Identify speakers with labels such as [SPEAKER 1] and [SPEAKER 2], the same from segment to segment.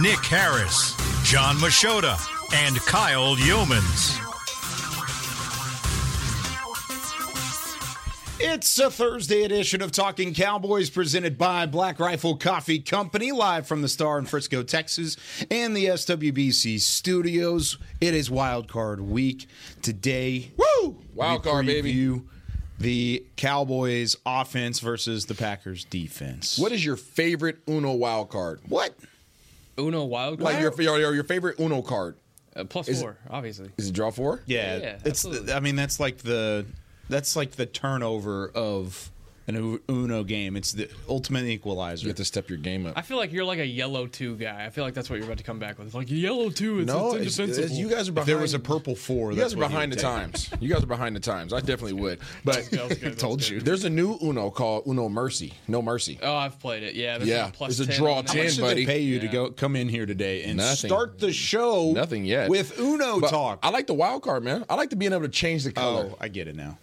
[SPEAKER 1] Nick Harris, John Machota, and Kyle Youmans.
[SPEAKER 2] It's a Thursday edition of Talking Cowboys presented by Black Rifle Coffee Company, live from the Star in Frisco, Texas, and the SWBC studios. It is Wild Card Week. Today,
[SPEAKER 3] Woo!
[SPEAKER 2] we
[SPEAKER 3] Wild card, baby.
[SPEAKER 2] preview The Cowboys offense versus the Packers defense.
[SPEAKER 3] What is your favorite Uno wild card?
[SPEAKER 2] What?
[SPEAKER 4] Uno wild card?
[SPEAKER 3] Like
[SPEAKER 4] card?
[SPEAKER 3] your, your your favorite Uno card?
[SPEAKER 4] Uh, plus
[SPEAKER 3] is
[SPEAKER 4] four, obviously.
[SPEAKER 3] Is it draw four?
[SPEAKER 2] Yeah,
[SPEAKER 4] Yeah,
[SPEAKER 2] it's.
[SPEAKER 4] absolutely.
[SPEAKER 2] I mean, that's like the that's like the turnover of an Uno game. It's the ultimate equalizer.
[SPEAKER 3] You have to step your game up.
[SPEAKER 4] I feel like you're like a yellow two guy. I feel like that's what you're about to come back with. It's like yellow two. It's,
[SPEAKER 3] no,
[SPEAKER 4] it's
[SPEAKER 3] it's,
[SPEAKER 4] indefensible.
[SPEAKER 3] it's- you guys are
[SPEAKER 2] If
[SPEAKER 3] behind.
[SPEAKER 2] there was a purple four,
[SPEAKER 3] you
[SPEAKER 2] that's
[SPEAKER 3] guys are behind the times. You guys are behind the times. I definitely would. But
[SPEAKER 4] That was good,
[SPEAKER 2] Told
[SPEAKER 4] was
[SPEAKER 2] you.
[SPEAKER 3] there's a new Uno called Uno Mercy. No Mercy.
[SPEAKER 4] Oh, I've played it. Yeah. there's
[SPEAKER 3] Yeah,
[SPEAKER 4] a plus
[SPEAKER 3] there's a draw
[SPEAKER 4] on it.
[SPEAKER 2] How much did
[SPEAKER 3] buddy.
[SPEAKER 2] they pay you to go come in here today and
[SPEAKER 3] Nothing.
[SPEAKER 2] start the show?
[SPEAKER 3] Nothing yet.
[SPEAKER 2] with Uno
[SPEAKER 3] But
[SPEAKER 2] talk.
[SPEAKER 3] I like the wild card, man. I like to being able to change the oh, color.
[SPEAKER 2] oh, I get it now.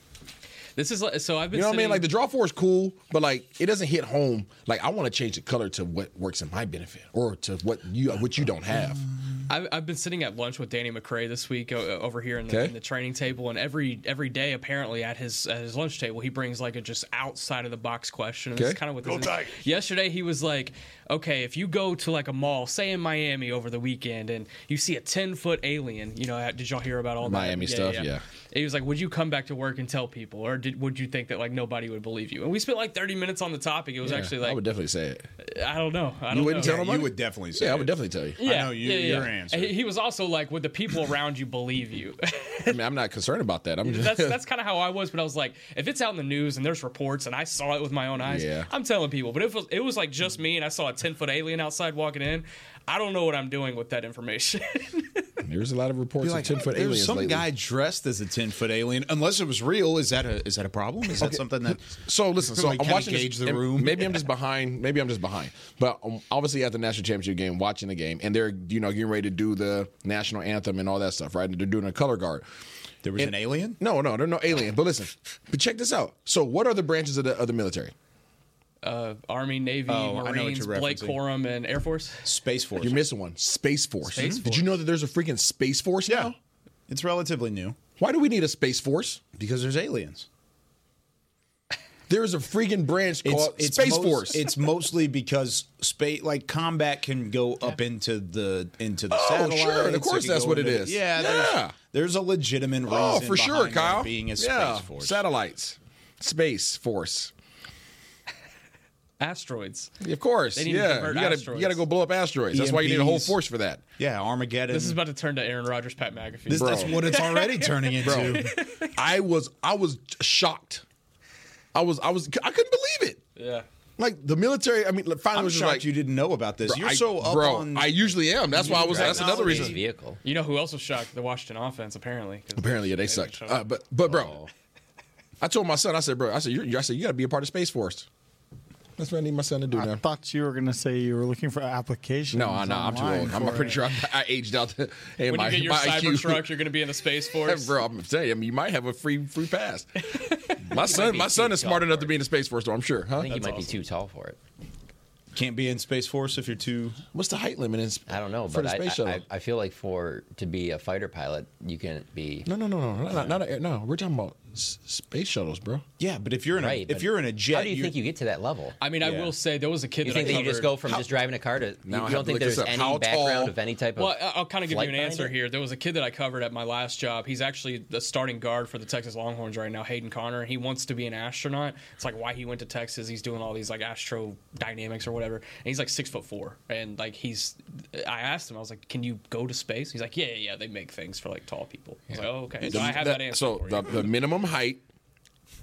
[SPEAKER 4] This is like, so I've been.
[SPEAKER 3] You know what I mean? Like the draw four is cool, but like it doesn't hit home. Like I want to change the color to what works in my benefit or to what you what you don't have.
[SPEAKER 4] I've, I've been sitting at lunch with Danny McCray this week o- over here in the,
[SPEAKER 3] Okay.
[SPEAKER 4] in the training table, and every every day apparently at his at his lunch table he brings like a just outside of the box question. And
[SPEAKER 3] Okay.
[SPEAKER 4] That's kind of what this is. Yesterday he was like, okay, if you go to like a mall, say in Miami over the weekend, and you see a ten foot alien, you know, did y'all hear about all that?
[SPEAKER 3] Miami stuff, yeah.
[SPEAKER 4] He was like, would you come back to work and tell people, or did, would you think that like nobody would believe you? And we spent like thirty minutes on the topic. It was
[SPEAKER 3] Yeah,
[SPEAKER 4] actually like I
[SPEAKER 3] would definitely say it.
[SPEAKER 4] I don't know. I don't
[SPEAKER 3] You wouldn't
[SPEAKER 4] know.
[SPEAKER 3] tell nobody?
[SPEAKER 2] You would definitely say.
[SPEAKER 3] Yeah, I would definitely tell you.
[SPEAKER 4] Yeah,
[SPEAKER 2] know you-
[SPEAKER 4] yeah, yeah.
[SPEAKER 2] your answer.
[SPEAKER 4] He, he was also like, "Would the people around you believe you?"
[SPEAKER 3] I mean, I'm not concerned about that. I'm just
[SPEAKER 4] that's that's kind of how I was, but I was like, if it's out in the news and there's reports and I saw it with my own eyes,
[SPEAKER 3] Yeah.
[SPEAKER 4] I'm telling people. But if it was, it was like just me and I saw a 10 foot alien outside walking in, I don't know what I'm doing with that information.
[SPEAKER 3] There's a lot of reports
[SPEAKER 2] Be
[SPEAKER 3] of ten foot
[SPEAKER 2] there
[SPEAKER 3] aliens
[SPEAKER 2] was some
[SPEAKER 3] lately.
[SPEAKER 2] guy dressed as a ten foot alien. Unless it was real, is that a is that a problem? Is that something that?
[SPEAKER 3] So listen, so
[SPEAKER 2] Like,
[SPEAKER 3] I'm watching
[SPEAKER 2] gauge
[SPEAKER 3] this,
[SPEAKER 2] the room.
[SPEAKER 3] Maybe I'm just behind. Maybe I'm just behind. But um, obviously at the national championship game, watching the game, and they're you know getting ready to do the national anthem and all that stuff, right? And they're doing a color guard.
[SPEAKER 2] There was
[SPEAKER 3] And-
[SPEAKER 2] an alien.
[SPEAKER 3] No, no, they're no alien. But listen, but check this out. So what are the branches of the of the military?
[SPEAKER 4] Uh, Army, Navy,
[SPEAKER 2] Oh, I know what
[SPEAKER 4] Marines, Blake
[SPEAKER 2] referencing.
[SPEAKER 4] Quorum, and Air Force.
[SPEAKER 2] Space Force.
[SPEAKER 3] You're missing one. Space Force.
[SPEAKER 4] Space
[SPEAKER 3] Did you know that there's a freaking Space Force
[SPEAKER 2] yeah,
[SPEAKER 3] now?
[SPEAKER 2] it's relatively new
[SPEAKER 3] Why do we need a Space Force?
[SPEAKER 2] because there's aliens.
[SPEAKER 3] There is a freaking branch called Space
[SPEAKER 2] most-
[SPEAKER 3] Force.
[SPEAKER 2] It's mostly because space, like combat, can go up into the into the
[SPEAKER 3] Oh,
[SPEAKER 2] satellites.
[SPEAKER 3] sure, and of course that's what it
[SPEAKER 2] into-
[SPEAKER 3] is.
[SPEAKER 2] Yeah,
[SPEAKER 3] Yeah.
[SPEAKER 2] There's, there's a legitimate reason.
[SPEAKER 3] oh, for sure,
[SPEAKER 2] behind
[SPEAKER 3] Kyle.
[SPEAKER 2] being a space
[SPEAKER 3] yeah.
[SPEAKER 2] force.
[SPEAKER 3] Satellites. Space Force.
[SPEAKER 4] Asteroids.
[SPEAKER 3] Of course.
[SPEAKER 4] They need
[SPEAKER 3] yeah.
[SPEAKER 4] convert
[SPEAKER 3] you gotta
[SPEAKER 4] asteroids.
[SPEAKER 3] you gotta go blow up asteroids. That's why you need a whole force for that.
[SPEAKER 2] yeah, Armageddon.
[SPEAKER 4] This is about to turn to Aaron Rodgers, Pat McAfee.
[SPEAKER 2] This-
[SPEAKER 3] Bro.
[SPEAKER 2] that's what it's already turning into.
[SPEAKER 3] I was I was shocked. I was I was I couldn't believe it.
[SPEAKER 4] yeah.
[SPEAKER 3] Like the military. I mean, finally
[SPEAKER 2] I'm
[SPEAKER 3] was
[SPEAKER 2] shocked
[SPEAKER 3] like
[SPEAKER 2] you didn't know about this.
[SPEAKER 3] bro,
[SPEAKER 2] You're
[SPEAKER 3] I-
[SPEAKER 2] so up
[SPEAKER 3] bro.
[SPEAKER 2] on.
[SPEAKER 3] I usually am. That's why I was. That's another reason.
[SPEAKER 5] vehicle.
[SPEAKER 4] You know who else was shocked? The Washington offense, apparently.
[SPEAKER 3] Apparently, yeah, they sucked. Uh, but but bro, I told my son. I said, bro. I said, you're, I said you got to be a part of Space Force. That's what I need my son to do
[SPEAKER 6] I
[SPEAKER 3] now.
[SPEAKER 6] thought you were going to say you were looking for applications.
[SPEAKER 3] No, no, I'm too old. I'm pretty sure I, I aged out. The, hey,
[SPEAKER 4] when
[SPEAKER 3] my,
[SPEAKER 4] you get your
[SPEAKER 3] my
[SPEAKER 4] cyber
[SPEAKER 3] IQ.
[SPEAKER 4] truck, you're going to be in the Space Force.
[SPEAKER 3] Bro, I'm telling you, I mean, you might have a free free pass. my son, my son is smart enough
[SPEAKER 5] for
[SPEAKER 3] to be in the space force, though. I'm sure, huh?
[SPEAKER 5] I think you might
[SPEAKER 4] awesome.
[SPEAKER 5] be too tall for it.
[SPEAKER 2] Can't be in Space Force if you're too.
[SPEAKER 3] What's the height limit? In, sp-
[SPEAKER 5] I don't know,
[SPEAKER 3] for
[SPEAKER 5] but
[SPEAKER 3] the
[SPEAKER 5] I,
[SPEAKER 3] space shuttle.
[SPEAKER 5] I, I feel like for to be a fighter pilot, you can be.
[SPEAKER 3] no, no, no, no, not, not a, no. We're talking about s- space shuttles, bro.
[SPEAKER 2] Yeah, but if you're in a if
[SPEAKER 5] but
[SPEAKER 2] you're in a jet,
[SPEAKER 5] How do you think you get to that level?
[SPEAKER 4] I mean, I
[SPEAKER 2] Yeah.
[SPEAKER 4] will say there was a kid
[SPEAKER 5] You
[SPEAKER 4] that
[SPEAKER 5] think
[SPEAKER 4] I
[SPEAKER 5] that you just
[SPEAKER 4] covered-
[SPEAKER 5] go from just driving a car to?
[SPEAKER 3] Now I
[SPEAKER 5] you
[SPEAKER 3] have
[SPEAKER 5] don't
[SPEAKER 3] to
[SPEAKER 5] think
[SPEAKER 3] look this
[SPEAKER 5] there's
[SPEAKER 3] up.
[SPEAKER 5] any
[SPEAKER 3] How
[SPEAKER 5] background of any type of?
[SPEAKER 4] Well, I- I'll kind of give you
[SPEAKER 5] flight
[SPEAKER 4] an answer
[SPEAKER 5] it?
[SPEAKER 4] here. There was a kid that I covered at my last job. He's actually the starting guard for the Texas Longhorns right now, Hayden Conner. and He wants to be an astronaut. It's like why he went to Texas. He's doing all these like astrodynamics or whatever. And he's like six foot four. And like he's, I asked him, I was like, "Can you go to space?" He's like, "Yeah, yeah, yeah. They make things for like tall people." I was like, "Oh, okay." So I have that, answer.
[SPEAKER 3] So
[SPEAKER 4] for
[SPEAKER 3] the,
[SPEAKER 4] you.
[SPEAKER 3] the minimum height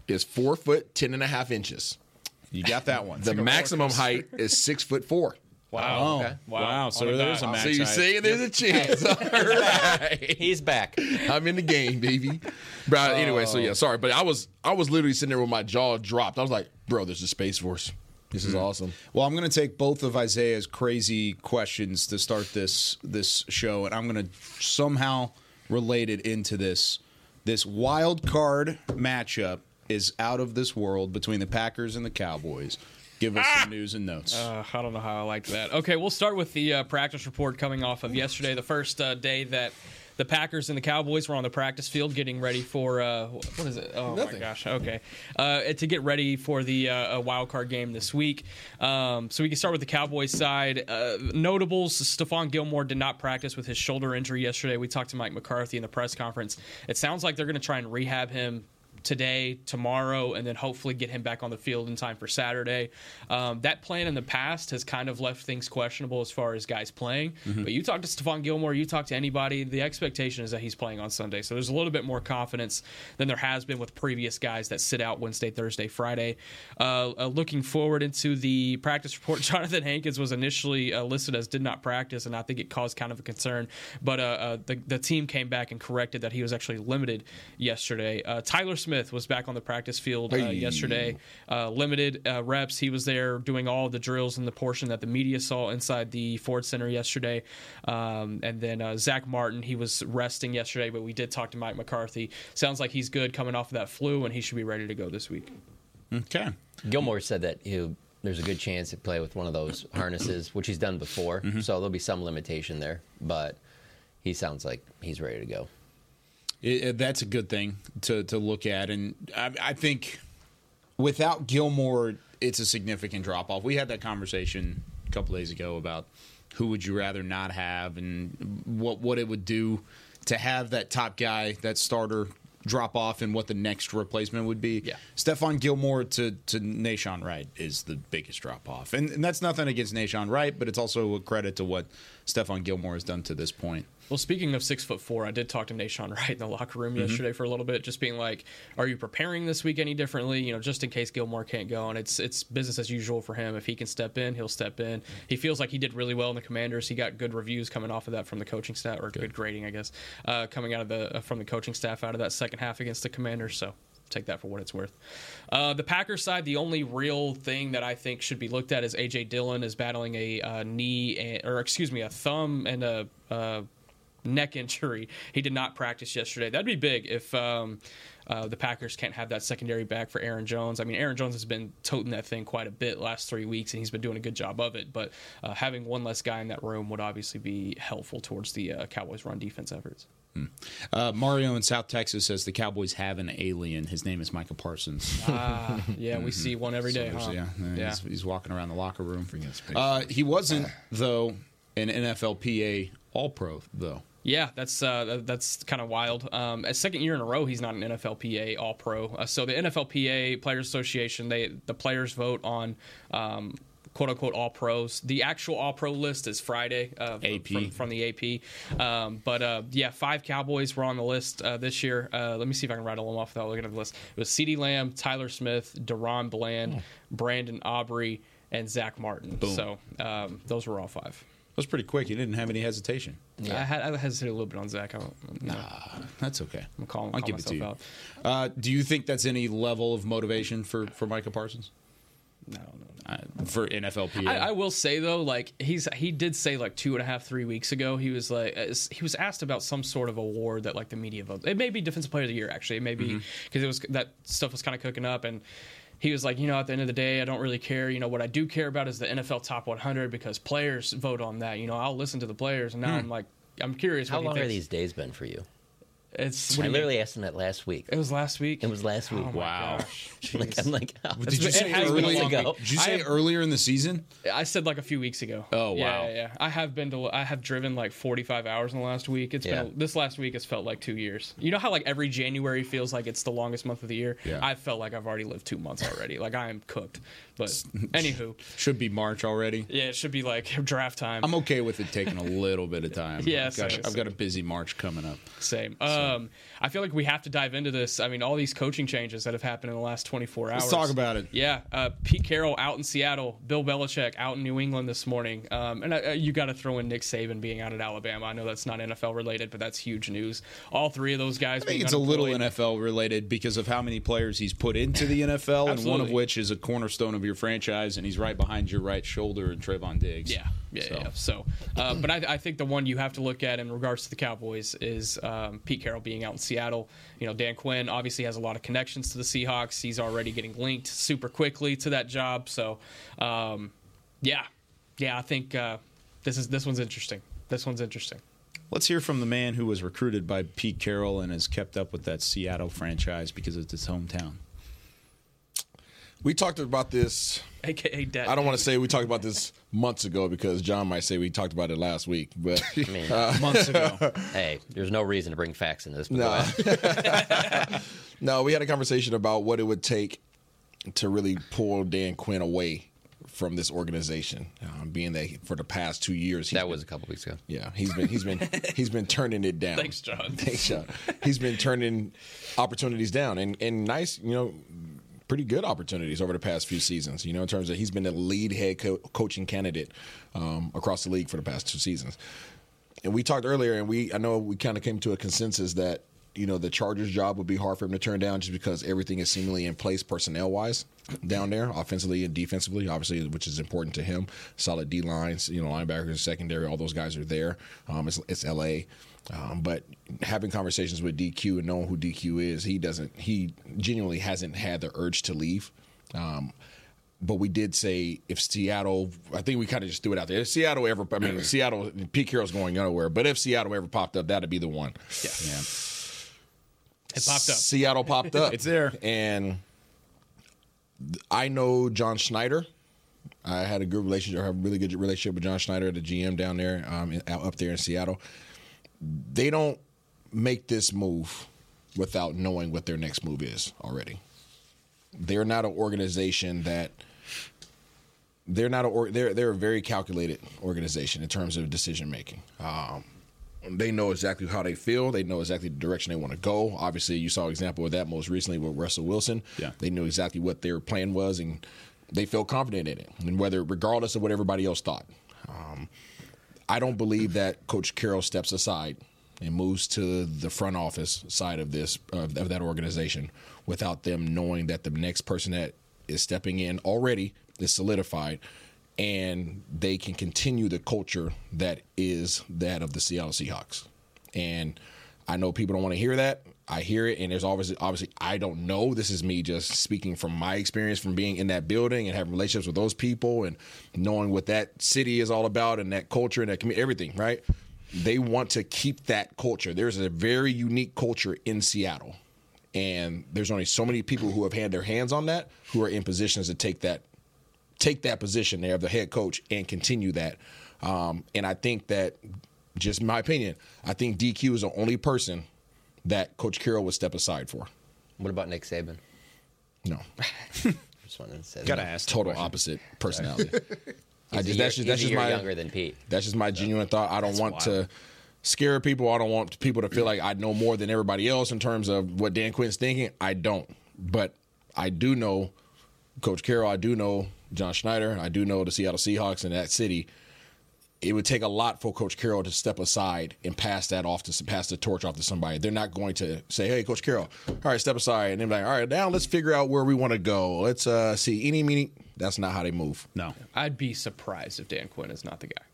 [SPEAKER 3] is four foot ten and a half inches.
[SPEAKER 2] you got that one.
[SPEAKER 3] The maximum height is six foot four.
[SPEAKER 4] Wow.
[SPEAKER 2] Oh,
[SPEAKER 5] okay.
[SPEAKER 2] wow. So
[SPEAKER 4] On the
[SPEAKER 2] there's a
[SPEAKER 4] dot.
[SPEAKER 2] match.
[SPEAKER 3] So you
[SPEAKER 2] I-
[SPEAKER 3] say there's a chance. All right.
[SPEAKER 5] He's back.
[SPEAKER 3] I'm in the game, baby. Bro, anyway, so yeah, sorry, but I was I was literally sitting there with my jaw dropped. I was like, bro, this is Space Force. This is hmm. awesome.
[SPEAKER 2] Well, I'm going to take both of Isaiah's crazy questions to start this this show, and I'm going to somehow relate it into this. This wild card matchup is out of this world between the Packers and the Cowboys. Give us some news and notes.
[SPEAKER 4] Uh, I don't know how I liked that. Okay, we'll start with the uh, practice report coming off of yesterday, the first uh, day that the Packers and the Cowboys were on the practice field getting ready for uh, what is it? Oh my gosh. Okay, uh, to get ready for the uh, wild card game this week. Um, so we can start with the Cowboys side. Uh, notables: Stephon Gilmore did not practice with his shoulder injury yesterday. We talked to Mike McCarthy in the press conference. It sounds like they're going to try and rehab him today, tomorrow, and then hopefully get him back on the field in time for Saturday. Um, that plan in the past has kind of left things questionable as far as guys playing. But you talk to Stephon Gilmore, you talk to anybody, the expectation is that he's playing on Sunday. So there's a little bit more confidence than there has been with previous guys that sit out Wednesday, Thursday, Friday. Uh, uh, looking forward into the practice report, Jonathan Hankins was initially uh, listed as did not practice, and I think it caused kind of a concern. But uh, uh, the, the team came back and corrected that he was actually limited yesterday. Uh, Tyler Smith was back on the practice field uh,
[SPEAKER 3] Hey.
[SPEAKER 4] yesterday, uh, limited uh, reps. He was there doing all the drills in the portion that the media saw inside the Ford Center yesterday. Um, and then uh, Zach Martin, he was resting yesterday, but we did talk to Mike McCarthy. Sounds like he's good coming off of that flu, and he should be ready to go this week.
[SPEAKER 2] okay.
[SPEAKER 5] Gilmore said that he there's a good chance to play with one of those harnesses, which he's done before. So there'll be some limitation there, but he sounds like he's ready to go.
[SPEAKER 2] It, that's a good thing to to look at, and I, I think without Gilmore, it's a significant drop off. We had that conversation a couple days ago about who would you rather not have, and what what it would do to have that top guy, that starter, drop off, and what the next replacement would be.
[SPEAKER 4] Yeah.
[SPEAKER 2] Stephon Gilmore to to Nahshon Wright is the biggest drop off, and, and that's nothing against Nahshon Wright, but it's also a credit to what Stephon Gilmore has done to this point.
[SPEAKER 4] Well, speaking of six foot four, I did talk to Nahshon Wright in the locker room
[SPEAKER 2] Mm-hmm.
[SPEAKER 4] yesterday for a little bit, just being like, "Are you preparing this week any differently? You know, just in case Gilmore can't go." And it's it's business as usual for him. If he can step in, he'll step in. He feels like he did really well in the Commanders. He got good reviews coming off of that from the coaching staff, or good, grading, I guess, uh, coming out of the uh, from the coaching staff out of that second half against the Commanders. So take that for what it's worth. Uh, the Packers side, the only real thing that I think should be looked at is AJ Dillon is battling a uh, knee and, or excuse me, a thumb and a. Uh, neck injury. He did not practice yesterday. That'd be big if um, uh, the Packers can't have that secondary back for Aaron Jones. I mean, Aaron Jones has been toting that thing quite a bit last three weeks, and he's been doing a good job of it. But uh, having one less guy in that room would obviously be helpful towards the uh, Cowboys' run defense efforts.
[SPEAKER 2] Uh, Mario in South Texas says the Cowboys have an alien. His name is Michael Parsons.
[SPEAKER 4] Ah, yeah, we see one every day.
[SPEAKER 2] So
[SPEAKER 4] huh?
[SPEAKER 2] yeah,
[SPEAKER 4] yeah.
[SPEAKER 2] He's, he's walking around the locker room.
[SPEAKER 3] space.
[SPEAKER 2] Uh, he wasn't though an NFLPA All Pro though.
[SPEAKER 4] Yeah, that's uh, that's kind of wild. Um, a second year in a row, he's not an NFLPA All Pro. Uh, so the NFLPA Players Association, they the players vote on. Um, "Quote unquote all pros." The actual all pro list is Friday. Uh,
[SPEAKER 2] AP.
[SPEAKER 4] from, from the AP. Um, but uh, yeah, five Cowboys were on the list uh, this year. Uh, let me see if I can rattle them off without looking at the list. It was CeeDee Lamb, Tyler Smith, DaRon Bland, Brandon Aubrey, and Zach Martin. So um, those were all five.
[SPEAKER 2] That was pretty quick. He didn't have any hesitation.
[SPEAKER 4] I, had, I hesitated a little bit on Zach. I don't, no.
[SPEAKER 2] That's okay.
[SPEAKER 4] I'm calling,
[SPEAKER 2] I'll
[SPEAKER 4] call
[SPEAKER 2] give it to you. Uh, do you think that's any level of motivation for for Micah Parsons.
[SPEAKER 4] No, no, no.
[SPEAKER 2] uh, for NFLPA?
[SPEAKER 4] I, I will say though, like he's he did say like two and a half, three weeks ago, he was like uh, he was asked about some sort of award that like the media votes. It may be Defensive Player of the Year actually. It may be because it was that stuff was kind of cooking up and. He was like, you know, at the end of the day, I don't really care. You know, what I do care about is the NFL Top 100 because players vote on that. You know, I'll listen to the players, and now hmm. I'm like, I'm curious.
[SPEAKER 5] How long are these days been for you?
[SPEAKER 4] It's what
[SPEAKER 5] I literally
[SPEAKER 4] mean?
[SPEAKER 5] asked him that last week.
[SPEAKER 4] It was last week.
[SPEAKER 5] It was last week.
[SPEAKER 4] Oh
[SPEAKER 2] Wow.
[SPEAKER 5] Like, I'm like, oh,
[SPEAKER 2] Did you
[SPEAKER 4] It
[SPEAKER 2] say
[SPEAKER 4] has been a
[SPEAKER 2] earlier?
[SPEAKER 4] long
[SPEAKER 5] ago.
[SPEAKER 2] Did you say
[SPEAKER 4] I-
[SPEAKER 2] earlier in the season?
[SPEAKER 4] I said like a few weeks ago.
[SPEAKER 2] Oh,
[SPEAKER 4] yeah,
[SPEAKER 2] wow.
[SPEAKER 4] Yeah, yeah. I have been to. I have driven like 45 hours in the last week. It's
[SPEAKER 5] Yeah.
[SPEAKER 4] been this last week has felt like two years. You know how like every January feels like it's the longest month of the year.
[SPEAKER 2] Yeah.
[SPEAKER 4] I felt like I've already lived two months already. like I am cooked. But anywho,
[SPEAKER 2] Should be March already.
[SPEAKER 4] yeah, it should be like draft time.
[SPEAKER 2] I'm okay with it taking a little bit of time.
[SPEAKER 4] Yeah,
[SPEAKER 2] I've got,
[SPEAKER 4] same,
[SPEAKER 2] I've got a busy March coming up.
[SPEAKER 4] Same.
[SPEAKER 2] So,
[SPEAKER 4] Um, I feel like we have to dive into this. I mean, all these coaching changes that have happened in the last 24 hours.
[SPEAKER 2] Let's talk about it.
[SPEAKER 4] Yeah, uh, Pete Carroll out in Seattle, Bill Belichick out in New England this morning, um, and uh, you got to throw in Nick Saban being out at Alabama. I know that's not NFL related, but that's huge news. All three of those guys.
[SPEAKER 2] I think
[SPEAKER 4] being
[SPEAKER 2] it's a little. NFL related because of how many players he's put into the NFL, and one of which is a cornerstone of your franchise, and he's right behind your right shoulder and Trevon Diggs.
[SPEAKER 4] Yeah, yeah,
[SPEAKER 2] So.
[SPEAKER 4] yeah. So, uh, but I, I think the one you have to look at in regards to the Cowboys is um, Pete Carroll being out in Seattle. You know, Dan Quinn obviously has a lot of connections to the Seahawks. He's already getting linked super quickly to that job. So, um, yeah, yeah. I think uh, this is this one's interesting. This one's interesting.
[SPEAKER 2] Let's hear from the man who was recruited by Pete Carroll and has kept up with that Seattle franchise because it's his hometown.
[SPEAKER 3] We talked about this.
[SPEAKER 4] AKA Dad.
[SPEAKER 3] I don't want to say we talked about this months ago because John might say we talked about it last week, but
[SPEAKER 5] I mean,
[SPEAKER 2] Months ago.
[SPEAKER 5] hey, there's no reason to bring facts into this.
[SPEAKER 3] No. no, we had a conversation about what it would take to really pull Dan Quinn away from this organization, um, being that he- for the past two years he's
[SPEAKER 5] that
[SPEAKER 3] been-
[SPEAKER 5] was a couple weeks ago.
[SPEAKER 3] yeah he's been he's been he's been turning it down.
[SPEAKER 4] Thanks, John.
[SPEAKER 3] Thanks, John. He's been turning opportunities down and and nice, you know, pretty good opportunities over the past few seasons. You know, in terms of he's been the lead head co- coaching candidate um, across the league for the past two seasons. And we talked earlier, and we I know we kind of came to a consensus that you know the Chargers job would be hard for him to turn down just because everything is seemingly in place personnel wise down there, offensively and defensively, obviously, which is important to him. Solid D lines, you know, linebackers, secondary, all those guys are there. Um, it's, it's L.A. Um, but having conversations with DQ and knowing who DQ is, he doesn't. He genuinely hasn't had the urge to leave. Um, but we did say if Seattle, I think we kind of just threw it out there. If Seattle ever, I mean, Seattle, Pete Carroll's going nowhere, but if Seattle ever popped up, that'd be the one.
[SPEAKER 2] Yeah.
[SPEAKER 4] It popped up.
[SPEAKER 3] Seattle popped up.
[SPEAKER 2] It's there.
[SPEAKER 3] And I know John Schneider. I had a good relationship, I have a really good relationship with John Schneider, the GM down there, um, out up there in Seattle. They don't make this move without knowing what their next move is already. They're not an organization that they're not a they're they're a very calculated organization in terms of decision making. Um, they know exactly how they feel. They know exactly the direction they want to go. Obviously, you saw an example of that most recently with Russell Wilson.
[SPEAKER 2] Yeah.
[SPEAKER 3] They knew exactly what their plan was, and they felt confident in it. And whether, regardless of what everybody else thought, um, I don't believe that Coach Carroll steps aside and moves to the front office side of this of, of that organization without them knowing that the next person that is stepping in already is solidified and they can continue the culture that is that of the Seattle Seahawks. And I know people don't want to hear that. I hear it, and there's obviously obviously I don't know. This is me just speaking from my experience from being in that building and having relationships with those people and knowing what that city is all about and that culture and that community, everything. Right? They want to keep that culture. There's a very unique culture in Seattle, and there's only so many people who have had their hands on that who are in positions to take that take that position there of the head coach and continue that. Um, and I think that, just my opinion, I think DQ is the only person that Coach Carroll would step aside for.
[SPEAKER 5] What about Nick Saban?
[SPEAKER 3] No,
[SPEAKER 5] Just wanted to say
[SPEAKER 2] Gotta
[SPEAKER 5] that.
[SPEAKER 2] ask.
[SPEAKER 3] total opposite personality. I just
[SPEAKER 5] year-
[SPEAKER 3] that's just that's
[SPEAKER 5] a
[SPEAKER 3] just
[SPEAKER 5] year
[SPEAKER 3] my
[SPEAKER 5] younger than Pete.
[SPEAKER 3] That's just my genuine thought. I don't want to scare people. I don't want people to feel like I know more than everybody else in terms of what Dan Quinn's thinking. I don't, but I do know Coach Carroll. I do know John Schneider. I do know the Seattle Seahawks and that city. It would take a lot for Coach Carroll to step aside and pass that off to pass the torch off to somebody. They're not going to say, "Hey, Coach Carroll, all right, step aside," and then be like, "All right, now let's figure out where we want to go. Let's uh, see any meaning." That's not how they move.
[SPEAKER 2] No.
[SPEAKER 4] I'd be surprised if Dan Quinn is not the guy.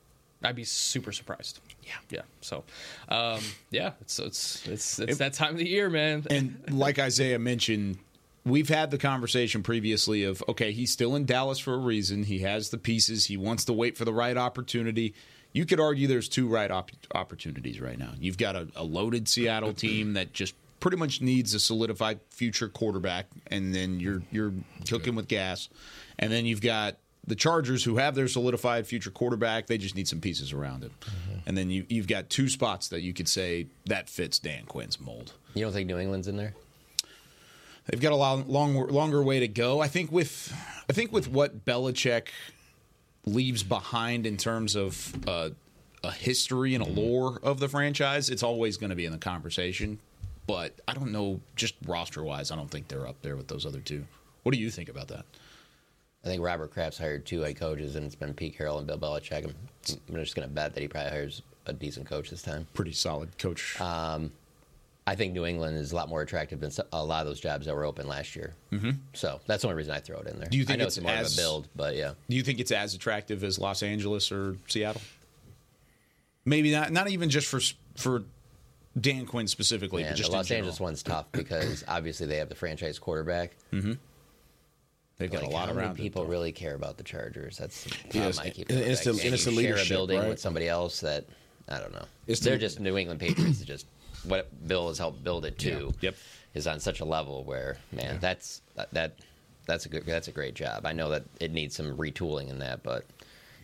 [SPEAKER 4] I'd be super surprised. Yeah, yeah. So, um, yeah, it's it's it's it's that time of the year, man.
[SPEAKER 2] And like Isaiah mentioned, we've had the conversation previously of okay, he's still in Dallas for a reason. He has the pieces. He wants to wait for the right opportunity. You could argue there's two right op- opportunities right now. You've got a, a loaded Seattle team that just pretty much needs a solidified future quarterback, and then you're you're cooking with gas. And then you've got the Chargers who have their solidified future quarterback. They just need some pieces around it. Mm-hmm. And then you, you've got two spots that you could say that fits Dan Quinn's mold.
[SPEAKER 5] You don't think New England's in there?
[SPEAKER 2] They've got a long, long, longer way to go. I think with, I think with what Belichick leaves behind in terms of uh, a history and a lore of the franchise, it's always going to be in the conversation. but I don't know. Just roster wise, I don't think they're up there with those other two. What do you think about that?
[SPEAKER 5] I think Robert Kraft's hired two head coaches, and it's been Pete Carroll and Bill Belichick. I'm, I'm just going to bet that he probably hires a decent coach this time.
[SPEAKER 2] Pretty solid coach.
[SPEAKER 5] Um, I think New England is a lot more attractive than a lot of those jobs that were open last year. Mm-hmm. So that's the only reason I throw it in there.
[SPEAKER 2] Do you think
[SPEAKER 5] I know
[SPEAKER 2] it's
[SPEAKER 5] it's, more
[SPEAKER 2] as-
[SPEAKER 5] of a build, but yeah.
[SPEAKER 2] do you think it's as attractive as Los Angeles or Seattle? Maybe not. Not even just for for Dan Quinn specifically,
[SPEAKER 5] Man,
[SPEAKER 2] but just
[SPEAKER 5] the Los
[SPEAKER 2] general.
[SPEAKER 5] Angeles one's tough because obviously they have the franchise quarterback.
[SPEAKER 2] They've got
[SPEAKER 5] Like,
[SPEAKER 2] a lot around it,
[SPEAKER 5] people
[SPEAKER 2] though.
[SPEAKER 5] really care about the Chargers? That's the problem
[SPEAKER 3] Yes,
[SPEAKER 5] I keep
[SPEAKER 3] it's the- it's the
[SPEAKER 5] you share
[SPEAKER 3] leadership,
[SPEAKER 5] a building
[SPEAKER 3] right?
[SPEAKER 5] with somebody else that I don't know.
[SPEAKER 3] It's
[SPEAKER 5] They're
[SPEAKER 3] the-
[SPEAKER 5] just New England Patriots. just what Bill has helped build it to.
[SPEAKER 2] Yep.
[SPEAKER 5] Is on such a level where man, that's that, that that's a good that's a great job. I know that it needs some retooling in that, but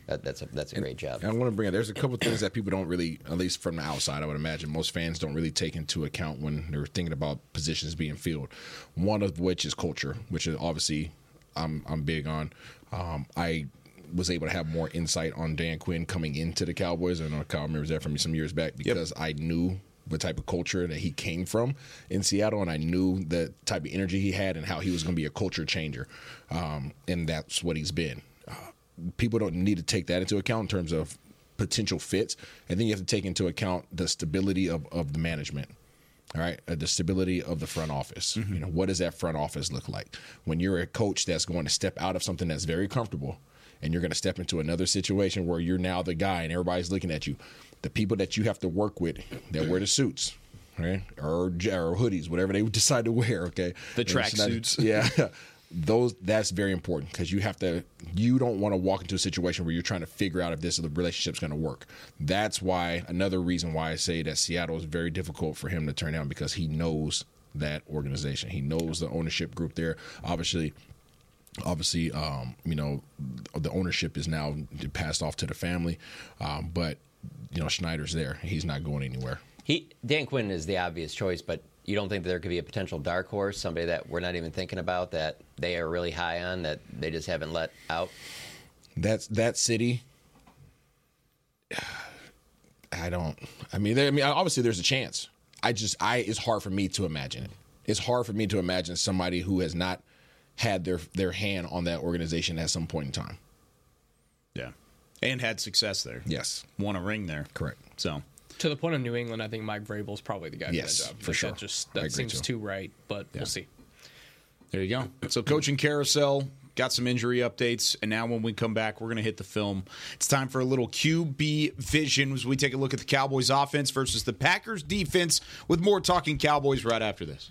[SPEAKER 5] that, that's a that's a great job.
[SPEAKER 3] And I want to bring up. There's a couple things that people don't really, at least from the outside, I would imagine most fans don't really take into account when they're thinking about positions being filled. One of which is culture, which is obviously I'm I'm big on. Um, I was able to have more insight on Dan Quinn coming into the Cowboys. I know Kyle remembers that from me some years back because I knew the type of culture that he came from in Seattle, and I knew the type of energy he had and how he was going to be a culture changer, um, and that's what he's been people don't need to take that into account in terms of potential fits. And then you have to take into account the stability of, of the management. All right, uh, the stability of the front office. You know, what does that front office look like when you're a coach that's going to step out of something that's very comfortable, and you're going to step into another situation where you're now the guy and everybody's looking at you. The people that you have to work with that wear the suits, right, or, or hoodies, whatever they decide to wear. Okay,
[SPEAKER 2] The
[SPEAKER 3] And it's not-
[SPEAKER 2] tracksuits.
[SPEAKER 3] Yeah, those that's very important because you have to you don't want to walk into a situation where you're trying to figure out if this the relationship's going to work. That's why another reason why i say that seattle is very difficult for him to turn down because he knows that organization. He knows the ownership group there. Obviously obviously um, you know the ownership is now passed off to the family um, but you know schneider's there he's not going anywhere
[SPEAKER 5] He Dan Quinn is the obvious choice, but you don't think there could be a potential dark horse, somebody that we're not even thinking about that they are really high on that they just haven't let out.
[SPEAKER 3] that's that city. I don't. I mean, there, I mean, obviously, there's a chance. I just, I. It's hard for me to imagine it. It's hard for me to imagine somebody who has not had their their hand on that organization at some point in time.
[SPEAKER 2] Yeah, and had success there.
[SPEAKER 3] Yes,
[SPEAKER 2] won a ring there.
[SPEAKER 3] correct.
[SPEAKER 2] So
[SPEAKER 4] To the point of New England, I think Mike Vrabel's probably the guy
[SPEAKER 3] Yes,
[SPEAKER 4] for that job.
[SPEAKER 3] for
[SPEAKER 4] Like,
[SPEAKER 3] sure.
[SPEAKER 4] That just that seems
[SPEAKER 3] too.
[SPEAKER 4] too right, but we'll see.
[SPEAKER 2] there you go. So coaching carousel got some injury updates, and now when we come back, we're going to hit the film. It's time for a little QB vision as we take a look at the Cowboys offense versus the Packers defense. With more talking Cowboys right after this.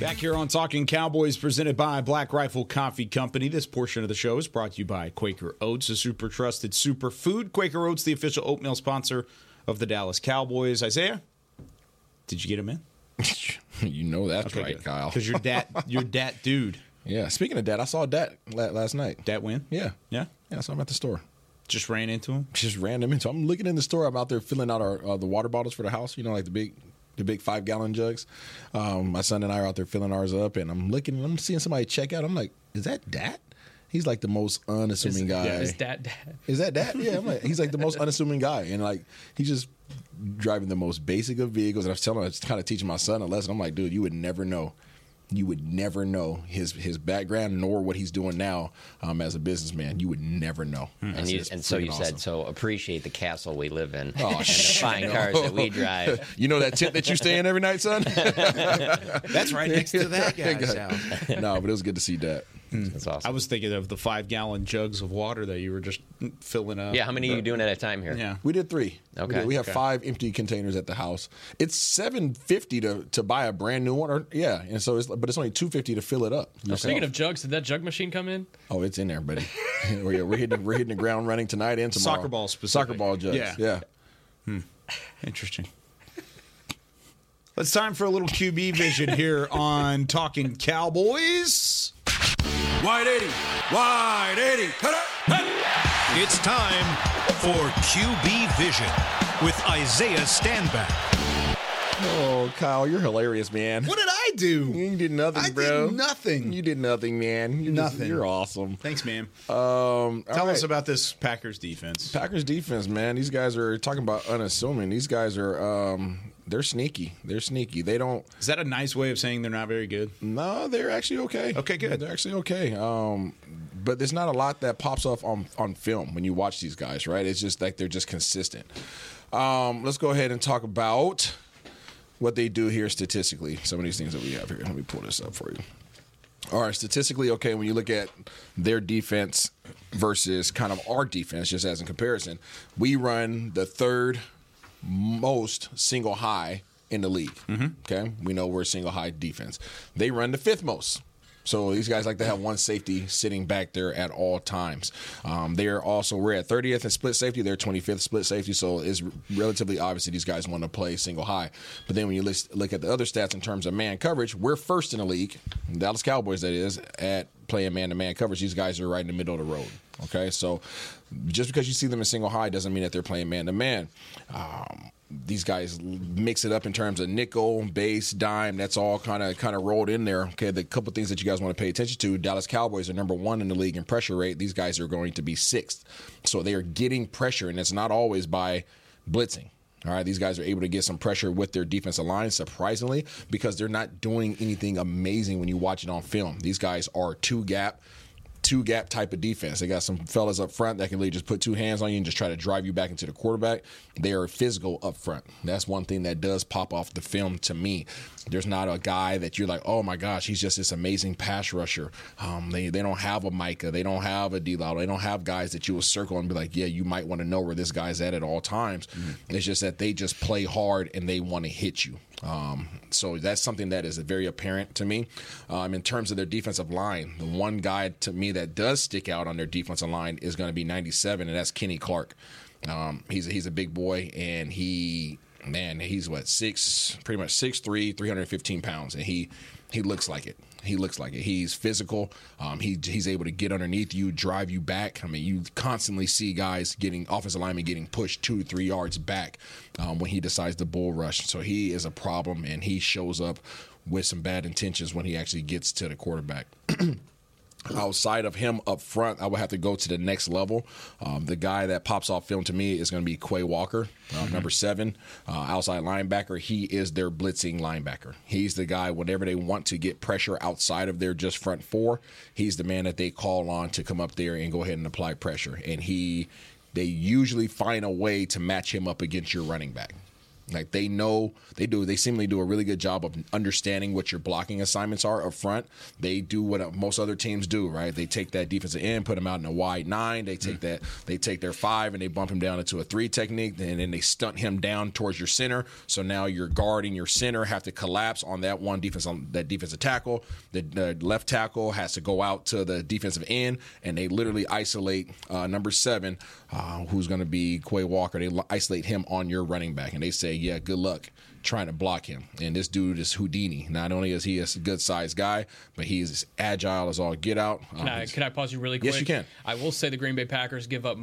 [SPEAKER 2] Back here on Talking Cowboys, presented by Black Rifle Coffee Company. This portion of the show is brought to you by Quaker Oats, a super trusted superfood. Quaker Oats, the official oatmeal sponsor of the Dallas Cowboys. Isaiah, did you get him in?
[SPEAKER 3] you know that's
[SPEAKER 2] Okay,
[SPEAKER 3] right,
[SPEAKER 2] good.
[SPEAKER 3] Kyle.
[SPEAKER 2] Because you're dat, you're dat dude.
[SPEAKER 3] Yeah. Speaking of that, I saw la- last night.
[SPEAKER 2] Dat win?
[SPEAKER 3] Yeah.
[SPEAKER 2] Yeah.
[SPEAKER 3] Yeah. I saw him at the store.
[SPEAKER 2] Just ran into him.
[SPEAKER 3] Just ran him into. I'm looking in the store. I'm out there filling out our uh, the water bottles for the house. You know, like the big. The big five gallon jugs. Um, my son and I are out there filling ours up, and I'm looking. I'm seeing somebody check out. I'm like, "Is that Dat?" He's like the most unassuming guy.
[SPEAKER 4] Yeah, is that dad?
[SPEAKER 3] Is that that? Yeah, I'm like, he's like the most unassuming guy, and like he's just driving the most basic of vehicles. And I was telling him, I was kind of teaching my son a lesson. I'm like, dude, you would never know, you would never know his his background nor what he's doing now um, as a businessman. You would never know.
[SPEAKER 5] And,
[SPEAKER 3] That's
[SPEAKER 5] you, and so
[SPEAKER 3] freaking
[SPEAKER 5] you
[SPEAKER 3] awesome.
[SPEAKER 5] said, so appreciate the castle we live in
[SPEAKER 3] Oh,
[SPEAKER 5] and the fine cars that we drive.
[SPEAKER 3] you know that tent that you stay in every night, son?
[SPEAKER 2] That's right next to that guy's house.
[SPEAKER 3] no, but it was good to see that. Mm.
[SPEAKER 5] That's awesome.
[SPEAKER 2] I was thinking of the five gallon jugs of water that you were just filling up.
[SPEAKER 5] Yeah, how many are you doing at a time here?
[SPEAKER 2] Yeah.
[SPEAKER 3] We did three. We
[SPEAKER 5] Okay.
[SPEAKER 3] did- We, have
[SPEAKER 5] Okay.
[SPEAKER 3] five empty containers at the house. It's seven fifty to to buy a brand new one. Or, yeah, and so it's but it's only two fifty to fill it up. yourself.
[SPEAKER 4] Speaking of jugs, did that jug machine come in?
[SPEAKER 3] oh, it's in there, buddy. we're, we're hitting we're hitting the ground running tonight and tomorrow.
[SPEAKER 2] Soccer ball specific.
[SPEAKER 3] Soccer ball jugs.
[SPEAKER 2] Yeah.
[SPEAKER 3] Yeah. Hmm.
[SPEAKER 2] Interesting. It's time for a little QB vision here on Talking Cowboys.
[SPEAKER 1] Wide 80. Wide 80. It's time for QB Vision with Isaiah Stanback.
[SPEAKER 3] Oh, Kyle, you're hilarious, man.
[SPEAKER 2] What did I do?
[SPEAKER 3] You did nothing,
[SPEAKER 2] I
[SPEAKER 3] bro.
[SPEAKER 2] did nothing.
[SPEAKER 3] You did nothing, man. You're just-
[SPEAKER 2] Nothing.
[SPEAKER 3] you're awesome.
[SPEAKER 2] Thanks, man.
[SPEAKER 3] Um,
[SPEAKER 2] Tell
[SPEAKER 3] all
[SPEAKER 2] us about this Packers defense.
[SPEAKER 3] Packers defense, man. These guys are talking about unassuming. These guys are um they're sneaky. They're sneaky. They don't
[SPEAKER 2] Is that a nice way of saying they're not very good?
[SPEAKER 3] No, they're actually okay.
[SPEAKER 2] Okay, good.
[SPEAKER 3] They're actually okay. Um but there's not a lot that pops off on on film when you watch these guys, right? It's just like they're just consistent. Um, let's go ahead and talk about what they do here statistically. Some of these things that we have here. Let me pull this up for you. All right, statistically, okay, when you look at their defense versus kind of our defense, just as in comparison, we run the third most single high in the league. Okay, we know we're single high defense. They run the fifth most. So these guys like to have one safety sitting back there at all times. Um, they're also we're at 30th in split safety. They're 25th split safety. So it's relatively obvious that these guys want to play single high. But then when you list, look at the other stats in terms of man coverage, we're first in the league. Dallas Cowboys, that is, at playing man to man coverage. These guys are right in the middle of the road. Okay, so just because you see them in single high doesn't mean that they're playing man to man. Um, these guys mix it up in terms of nickel, base, dime. That's all kind of kind of rolled in there. Okay, the couple things that you guys want to pay attention to. Dallas Cowboys are number one in the league in pressure rate. These guys are going to be sixth, so they are getting pressure, and it's not always by blitzing. All right, these guys are able to get some pressure with their defensive line, surprisingly, because they're not doing anything amazing when you watch it on film. These guys are two gap, two gap type of defense. They got some fellas up front that can really just put two hands on you and just try to drive you back into the quarterback. They are physical up front. That's one thing that does pop off the film to me. There's not a guy that you're like, oh my gosh, he's just this amazing pass rusher. Um, they they don't have a Micah, they don't have a D They don't have guys that you will circle and be like, yeah, you might want to know where this guy's at at all times. It's just that they just play hard and they want to hit you. Um, so that's something that is very apparent to me. Um, in terms of their defensive line, the one guy to me that does stick out on their defensive line is going to be 97, and that's Kenny Clark. Um, he's a, he's a big boy, and he man, he's what six, pretty much six three, 315 pounds, and he he looks like it. He looks like it. He's physical. Um, he he's able to get underneath you, drive you back. I mean, you constantly see guys getting offensive linemen getting pushed two, three yards back um, when he decides to bull rush. So he is a problem, and he shows up with some bad intentions when he actually gets to the quarterback. outside of him up front, I would have to go to the next level. Um, the guy that pops off film to me is going to be Quay Walker, uh, number seven, uh, outside linebacker. He is their blitzing linebacker. He's the guy whenever they want to get pressure outside of their just front four. He's the man that they call on to come up there and go ahead and apply pressure. And he, they usually find a way to match him up against your running back. Like they know they do. They seemingly do a really good job of understanding what your blocking assignments are up front. They do what most other teams do, right? They take that defensive end, put him out in a wide nine. They take that. They take their five and they bump him down into a three technique, and then they stunt him down towards your center. So now your guard and your center have to collapse on that one defense on that defensive tackle. The, the left tackle has to go out to the defensive end, and they literally isolate uh, number seven, uh, who's going to be Quay Walker. They isolate him on your running back, and they say, "Yeah, good luck." Trying to block him, and this dude is Houdini. Not only is he a good sized guy, but he's as agile as all get out.
[SPEAKER 4] Can I can I pause you really quick?
[SPEAKER 3] Yes, you can.
[SPEAKER 4] I will say the Green Bay Packers give up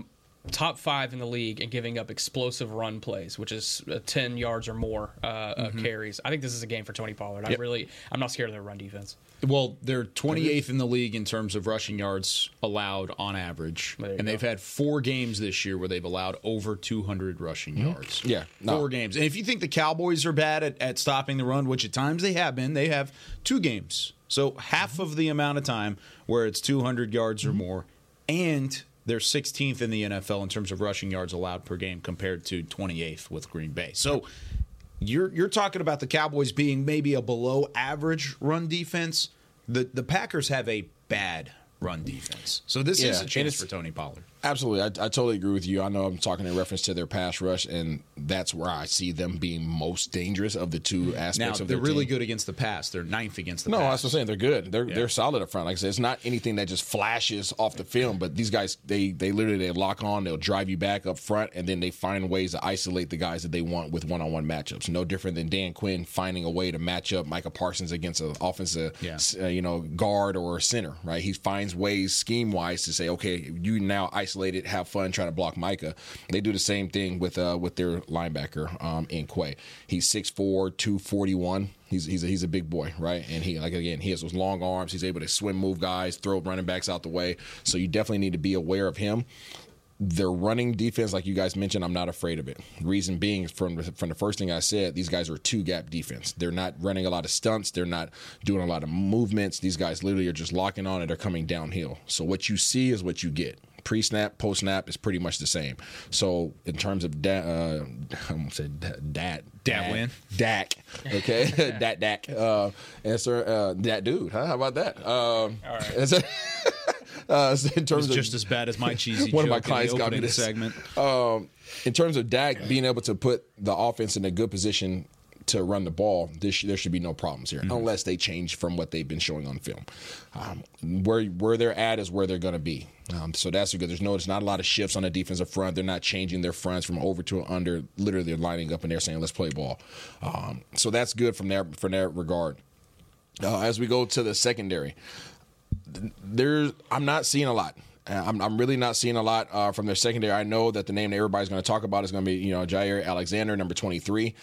[SPEAKER 4] top five in the league and giving up explosive run plays, which is uh, ten yards or more uh,
[SPEAKER 2] Mhm.
[SPEAKER 4] of carries. I think this is a game for Tony Pollard. I
[SPEAKER 2] Yep.
[SPEAKER 4] really, I'm not scared of their run defense.
[SPEAKER 2] Well, they're 28th in the league in terms of rushing yards allowed on average, and they've had four games this year where they've allowed over 200 rushing yards.
[SPEAKER 3] Yeah, no.
[SPEAKER 2] four games. And if you think the Cowboys are bad at, at stopping the run, which at times they have been, they have two games, so half of the amount of time where it's 200 yards or more, and they're 16th in the NFL in terms of rushing yards allowed per game compared to 28th with Green Bay. So you're you're talking about the Cowboys being maybe a below average run defense. The the Packers have a bad run defense. So this
[SPEAKER 3] Yeah,
[SPEAKER 2] is a chance for Tony Pollard.
[SPEAKER 3] Absolutely, I, I totally agree with you. I know I'm talking in reference to their pass rush, and that's where I see them being most dangerous of the two
[SPEAKER 2] Now
[SPEAKER 3] aspects of
[SPEAKER 2] they're really
[SPEAKER 3] team.
[SPEAKER 2] good against the pass. They're ninth against the
[SPEAKER 3] No,
[SPEAKER 2] pass.
[SPEAKER 3] that's what I'm saying. They're good. They're
[SPEAKER 2] Yeah.
[SPEAKER 3] they're solid up front. Like I said, it's not anything that just flashes off the film. But these guys, they they literally they lock on. They'll drive you back up front, and then they find ways to isolate the guys that they want with one on one matchups. No different than Dan Quinn finding a way to match up Micah Parsons against an offensive,
[SPEAKER 2] Yeah.
[SPEAKER 3] uh, you know, guard or a center. Right? He finds ways scheme wise to say, okay, you now isolate have fun trying to block Micah. They do the same thing with uh with their linebacker um in Quay. He's 6'4", 241. He's he's a, he's a big boy, right? And he like again, he has those long arms. He's able to swim, move guys, throw running backs out the way. So you definitely need to be aware of him. Their running defense, like you guys mentioned, I'm not afraid of it. Reason being, from from the first thing I said, these guys are two gap defense. They're not running a lot of stunts. They're not doing a lot of movements. These guys literally are just locking on and they're coming downhill. So what you see is what you get. Pre snap, post snap is pretty much the same. So in terms of da- uh, I'm gonna say da- dat
[SPEAKER 2] Dat win?
[SPEAKER 3] Dak, okay, dat Dak, uh, and sir, uh, that dude. Huh? How about that? Um, All right. uh, so in terms of
[SPEAKER 2] just as bad as my cheesy
[SPEAKER 3] one of my
[SPEAKER 2] joke in the
[SPEAKER 3] clients got me this
[SPEAKER 2] segment.
[SPEAKER 3] Um, in terms of Dak being able to put the offense in a good position to run the ball, this, there should be no problems here, unless they change from what they've been showing on film. Um, where where they're at is where they're going to be. Um, so that's good. There's no, there's not a lot of shifts on the defensive front. They're not changing their fronts from over to under. Literally, they're lining up and they're saying, "Let's play ball." Um, so that's good from there from that regard. Uh, as we go to the secondary, there's I'm not seeing a lot. Uh, I'm, I'm really not seeing a lot uh, from their secondary. I know that the name that everybody's going to talk about is going to be you know Jaire Alexander, number 23.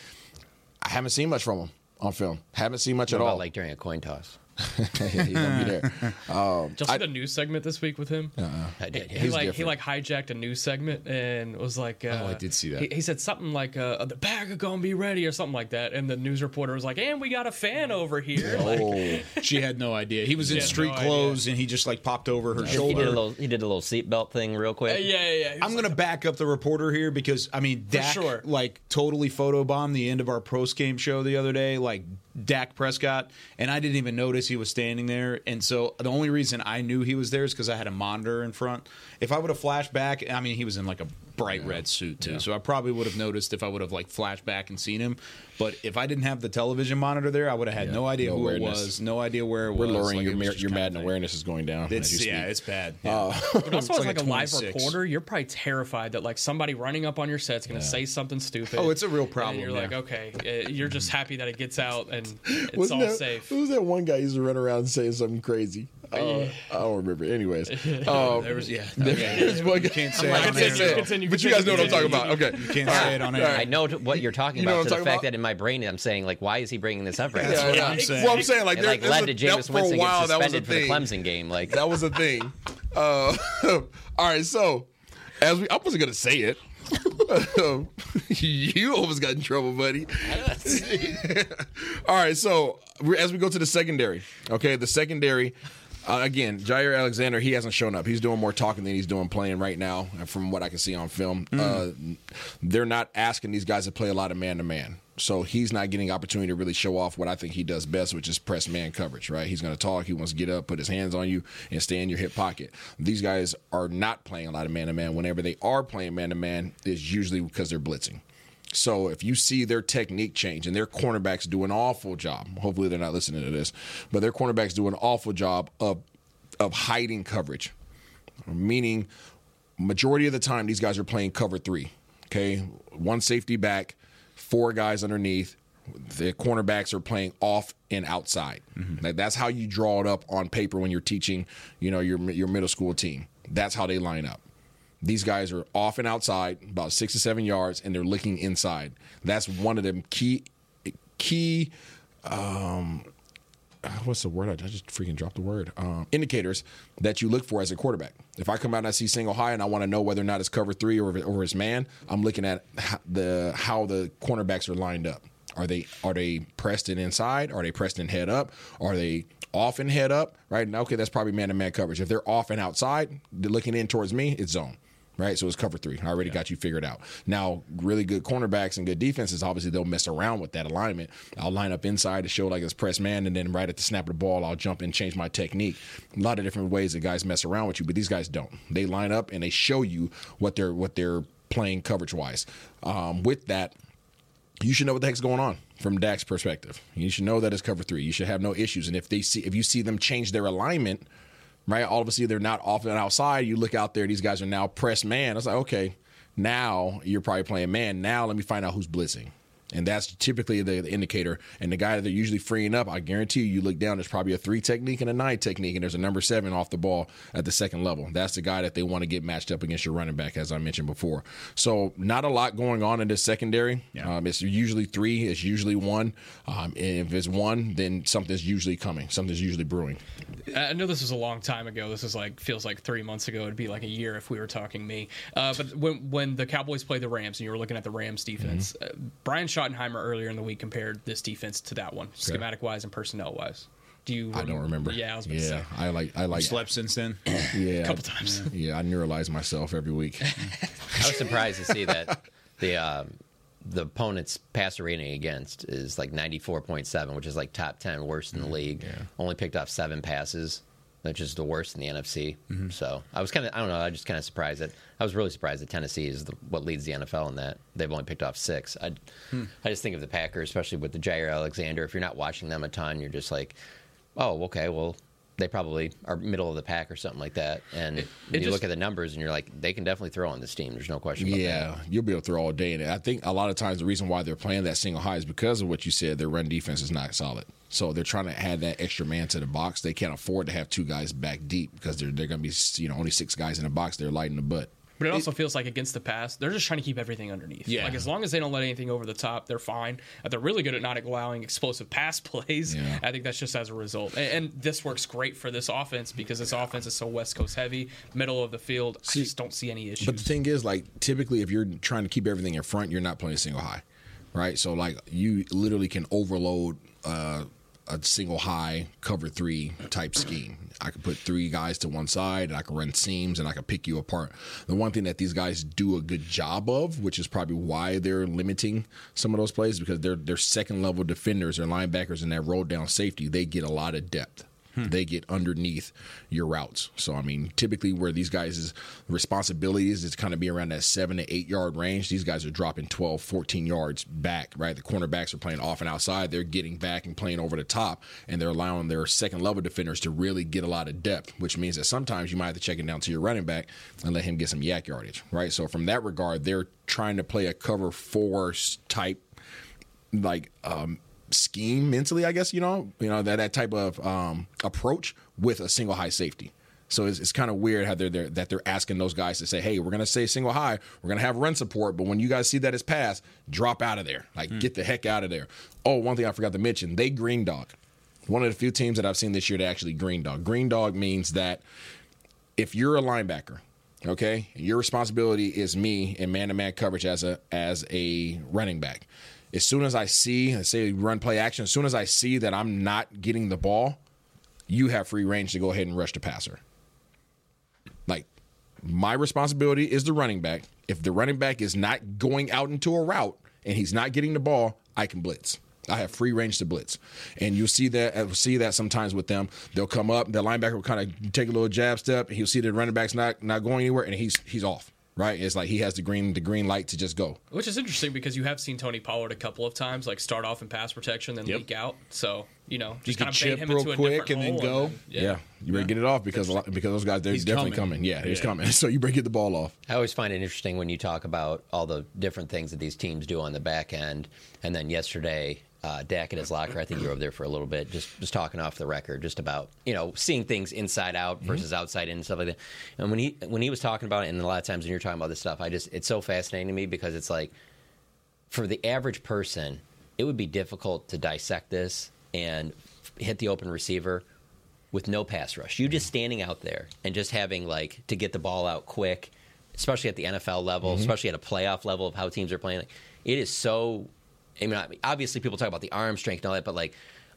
[SPEAKER 3] I haven't seen much from him on film. Haven't seen much
[SPEAKER 5] What
[SPEAKER 3] at
[SPEAKER 5] about
[SPEAKER 3] all.
[SPEAKER 5] like during a coin toss?
[SPEAKER 3] He's gonna be there. Um,
[SPEAKER 4] Did you see the news segment this week with him?
[SPEAKER 3] Uh-uh.
[SPEAKER 5] I did.
[SPEAKER 4] He.
[SPEAKER 3] He's
[SPEAKER 4] like he like hijacked a news segment and was like, uh,
[SPEAKER 2] Oh, I did see that.
[SPEAKER 4] He, he said something like, uh, "The bag are gonna be ready" or something like that, and the news reporter was like, "And we got a fan over here." Like,
[SPEAKER 3] oh,
[SPEAKER 2] She had no idea. He was in street
[SPEAKER 4] no idea.
[SPEAKER 2] clothes and he just like popped over her
[SPEAKER 5] He did a
[SPEAKER 2] shoulder.
[SPEAKER 5] little. He did a little seatbelt thing real
[SPEAKER 4] uh,
[SPEAKER 5] quick.
[SPEAKER 4] yeah, yeah, yeah.
[SPEAKER 2] I'm going to back up the reporter here because I mean Dak
[SPEAKER 4] sure.
[SPEAKER 2] like totally photobombed the end of our post game show the other day, like Dak Prescott, and I didn't even notice he was standing there. And so the only reason I knew he was there is because I had a monitor in front. If I would have flashed back, I mean he was in like a bright red suit too, so I probably would have noticed if I would have like flashed back and seen him. But if I didn't have the television monitor there, I would have had no idea
[SPEAKER 3] no
[SPEAKER 2] who
[SPEAKER 3] awareness.
[SPEAKER 2] it was, no idea where it was.
[SPEAKER 3] we're
[SPEAKER 2] was.
[SPEAKER 3] lowering
[SPEAKER 2] Like,
[SPEAKER 3] your
[SPEAKER 2] it was
[SPEAKER 3] your Madden
[SPEAKER 2] thing.
[SPEAKER 3] awareness is going down.
[SPEAKER 2] It's yeah,
[SPEAKER 3] speak.
[SPEAKER 2] it's bad.
[SPEAKER 3] Uh,
[SPEAKER 2] Yeah.
[SPEAKER 4] But also,
[SPEAKER 2] It's
[SPEAKER 4] as
[SPEAKER 2] like
[SPEAKER 4] like,
[SPEAKER 2] a
[SPEAKER 4] a live
[SPEAKER 2] 26.
[SPEAKER 4] reporter, you're probably terrified that like somebody running up on your set's going to say something stupid.
[SPEAKER 2] Oh, it's a real
[SPEAKER 4] And
[SPEAKER 2] problem,
[SPEAKER 4] you're
[SPEAKER 2] yeah.
[SPEAKER 4] like, okay, uh, you're just happy that it gets out and it's
[SPEAKER 3] Wasn't
[SPEAKER 4] all
[SPEAKER 3] that,
[SPEAKER 4] safe.
[SPEAKER 3] Who was that one guy who used to run around saying something crazy? Uh, I don't remember. Anyways, um,
[SPEAKER 2] There was yeah.
[SPEAKER 3] there's one guy.
[SPEAKER 2] can't say
[SPEAKER 3] I
[SPEAKER 2] it on
[SPEAKER 3] can't
[SPEAKER 2] air,
[SPEAKER 3] say it.
[SPEAKER 2] though.
[SPEAKER 4] Continue,
[SPEAKER 3] but you guys know what I'm talking about. Okay,
[SPEAKER 2] You can't say it on air.
[SPEAKER 5] I know what you're talking
[SPEAKER 3] You know
[SPEAKER 5] about.
[SPEAKER 3] what
[SPEAKER 5] to
[SPEAKER 3] I'm
[SPEAKER 5] the
[SPEAKER 3] talking
[SPEAKER 5] fact
[SPEAKER 3] about?
[SPEAKER 5] that in my brain, I'm saying like, why is he bringing this up right
[SPEAKER 2] That's
[SPEAKER 5] now?
[SPEAKER 2] what
[SPEAKER 3] yeah.
[SPEAKER 2] I'm saying.
[SPEAKER 3] Well, I'm saying like
[SPEAKER 5] It
[SPEAKER 3] there-
[SPEAKER 5] like
[SPEAKER 3] there's
[SPEAKER 5] led
[SPEAKER 3] a-
[SPEAKER 5] to
[SPEAKER 3] that-
[SPEAKER 5] Jameis
[SPEAKER 3] for a
[SPEAKER 5] Winston
[SPEAKER 3] while,
[SPEAKER 5] getting
[SPEAKER 3] that was a
[SPEAKER 5] suspended for the
[SPEAKER 3] thing.
[SPEAKER 5] Clemson game. Like
[SPEAKER 3] That was a thing. Uh, all right, so as we, I wasn't gonna say it. you almost got in trouble, buddy. all right, so we- as we go to the secondary, okay, the secondary. Uh, again, Jaire Alexander, he hasn't shown up. He's doing more talking than he's doing playing right now, from what I can see on film. Uh, they're not asking these guys to play a lot of man to man. So he's not getting opportunity to really show off what I think he does best, which is press man coverage, right? He's going to talk. He wants to get up, put his hands on you, and stay in your hip pocket. These guys are not playing a lot of man to man. Whenever they are playing man to man, it's usually because they're blitzing. So if you see their technique change and their cornerbacks do an awful job, hopefully they're not listening to this, but their cornerbacks do an awful job of of hiding coverage. Meaning majority of the time these guys are playing cover 3. Okay? One safety back, four guys underneath. The cornerbacks are playing off and outside. Mm-hmm. Like, that's how you draw it up on paper when you're teaching, you know, your your middle school team. That's how they line up. These guys are off and outside, about six to seven yards, and they're looking inside. That's one of them key key um what's the word? I just freaking dropped the word. Um, indicators that you look for as a quarterback. If I come out and I see single high and I want to know whether or not it's cover three or, or it's man, I'm looking at the how the cornerbacks are lined up. Are they are they pressed in inside? Are they pressed in head up? Are they off and head up? Right okay, that's probably man to man coverage. If they're off and outside, they're looking in towards me, it's zone right? So it's cover three. I already got you figured out. Now, really good cornerbacks and good defenses, obviously they'll mess around with that alignment. I'll line up inside to show like it's press man, and then right at the snap of the ball, I'll jump and change my technique. A lot of different ways that guys mess around with you, but these guys don't. They line up and they show you what they're what they're playing coverage wise. Um, with that, you should know what the heck's going on from Dak's perspective. You should know that it's cover three. You should have no issues. And if they see if you see them change their alignment, right? All of a sudden they're not off and outside. You look out there, these guys are now press man. I was like, okay, now you're probably playing man. Now let me find out who's blitzing. And that's typically the, the indicator. And the guy that they're usually freeing up, I guarantee you, you look down, there's probably a three technique and a nine technique, and there's a number seven off the ball at the second level. That's the guy that they want to get matched up against your running back, as I mentioned before. So, not a lot going on in this secondary. Um, it's usually three, it's usually one. Um, if it's one, then something's usually coming, something's usually brewing.
[SPEAKER 4] I know this was a long time ago. This is like feels like three months ago. It'd be like a year if we were talking me. Uh, but when when the Cowboys played the Rams and you were looking at the Rams defense,
[SPEAKER 3] Mm-hmm.
[SPEAKER 4] uh, Brian Schottenheimer earlier in the week compared this defense to that one, schematic wise and personnel wise. Do you?
[SPEAKER 3] I don't remember.
[SPEAKER 4] Yeah, I was about to
[SPEAKER 3] yeah,
[SPEAKER 4] say.
[SPEAKER 3] I like. I like.
[SPEAKER 2] Slept since then.
[SPEAKER 3] Yeah,
[SPEAKER 4] A couple times.
[SPEAKER 3] Yeah, I neuralize myself every week.
[SPEAKER 5] I was surprised to see that the um, the opponent's passer rating against is like 94.7, which is like top 10 worst in the league. Only picked off seven passes, which is the worst in the NFC. So I was kind of, I don't know, I was just kind of surprised that I was really surprised that Tennessee is the, what leads the NFL in that. They've only picked off six. I,
[SPEAKER 2] Hmm.
[SPEAKER 5] I just think of the Packers, especially with the Jaire Alexander. If you're not watching them a ton, you're just like, oh, okay, well, they probably are middle of the pack or something like that. And
[SPEAKER 4] it
[SPEAKER 5] you
[SPEAKER 4] just-
[SPEAKER 5] look at the numbers and you're like, they can definitely throw on this team. There's no question about that.
[SPEAKER 3] Yeah, you'll be able to throw all day. And I think a lot of times the reason why they're playing that single high is because of what you said. Their run defense is not solid. So they're trying to add that extra man to the box. They can't afford to have two guys back deep because they're they're going to be you know only six guys in the box. They're lighting the butt.
[SPEAKER 4] But it also feels like against the pass, they're just trying to keep everything underneath.
[SPEAKER 3] Yeah.
[SPEAKER 4] Like as long as they don't let anything over the top, they're fine. Uh, They're really good at not allowing explosive pass plays.
[SPEAKER 3] Yeah.
[SPEAKER 4] I think that's just as a result. And, and this works great for this offense because this offense is so West Coast heavy, middle of the field. I just don't see any issues.
[SPEAKER 3] But the thing is, like, typically, if you're trying to keep everything in front, you're not playing a single high, right? So, like, you literally can overload uh, a single high cover three type scheme. I could put three guys to one side, and I can run seams, and I can pick you apart. The one thing that these guys do a good job of, which is probably why they're limiting some of those plays, because they're they're second level defenders or linebackers in that roll down safety. They get a lot of depth they get underneath your routes. So I mean, typically where these guys' responsibilities is kind of be around that seven to eight yard range. These guys are dropping 12, 14 yards back, right? The cornerbacks are playing off and outside. They're getting back and playing over the top, and they're allowing their second level defenders to really get a lot of depth, which means that sometimes you might have to check it down to your running back and let him get some YAC yardage, right? So from that regard, they're trying to play a cover four type like um scheme mentally, I guess, you know, you know, that, that type of um, approach with a single high safety. So it's, it's kind of weird how they're, they're that they're asking those guys to say, "Hey, we're going to say single high, we're going to have run support, but when you guys see that it's pass, drop out of there, like get the heck out of there." Oh, one thing I forgot to mention: they green dog. One of the few teams that I've seen this year to actually green dog. Green dog means that if you're a linebacker, okay, your responsibility is me in man-to-man coverage as a as a running back. As soon as I see, let's say run play action, as soon as I see that I'm not getting the ball, you have free range to go ahead and rush the passer. Like my responsibility is the running back. If the running back is not going out into a route and he's not getting the ball, I can blitz. I have free range to blitz, and you'll see that uh, see that sometimes with them. They'll come up, the linebacker will kind of take a little jab step. And he'll see the running back's not not going anywhere, and he's he's off. Right? It's like he has the green the green light to just go.
[SPEAKER 4] Which is interesting because you have seen Tony Pollard a couple of times, like start off in pass protection, then
[SPEAKER 2] Yep.
[SPEAKER 4] leak out. So you know,
[SPEAKER 2] You
[SPEAKER 4] just
[SPEAKER 2] can
[SPEAKER 4] kind of
[SPEAKER 2] chip
[SPEAKER 4] him
[SPEAKER 2] real
[SPEAKER 4] into a
[SPEAKER 2] quick
[SPEAKER 4] different
[SPEAKER 2] and then
[SPEAKER 4] hole
[SPEAKER 2] go.
[SPEAKER 3] Yeah, you better get it off because a lot, because those guys they're
[SPEAKER 2] He's
[SPEAKER 3] definitely
[SPEAKER 2] coming.
[SPEAKER 3] coming. Yeah, he's
[SPEAKER 2] Yeah.
[SPEAKER 3] coming. So you better get the ball off.
[SPEAKER 5] I always find it interesting when you talk about all the different things that these teams do on the back end. And then yesterday, uh, Dak at his locker, I think you were over there for a little bit, just just talking off the record, just about you know seeing things inside out
[SPEAKER 3] Mm-hmm.
[SPEAKER 5] versus outside in and stuff like that. And when he when he was talking about it, and a lot of times when you're talking about this stuff, I just it's so fascinating to me because it's like for the average person, it would be difficult to dissect this and hit the open receiver with no pass rush. You just standing out there and just having like to get the ball out quick, especially at the NFL level,
[SPEAKER 3] Mhm.
[SPEAKER 5] especially at a playoff level of how teams are playing. Like, it is so. I mean, obviously people talk about the arm strength and all that, but like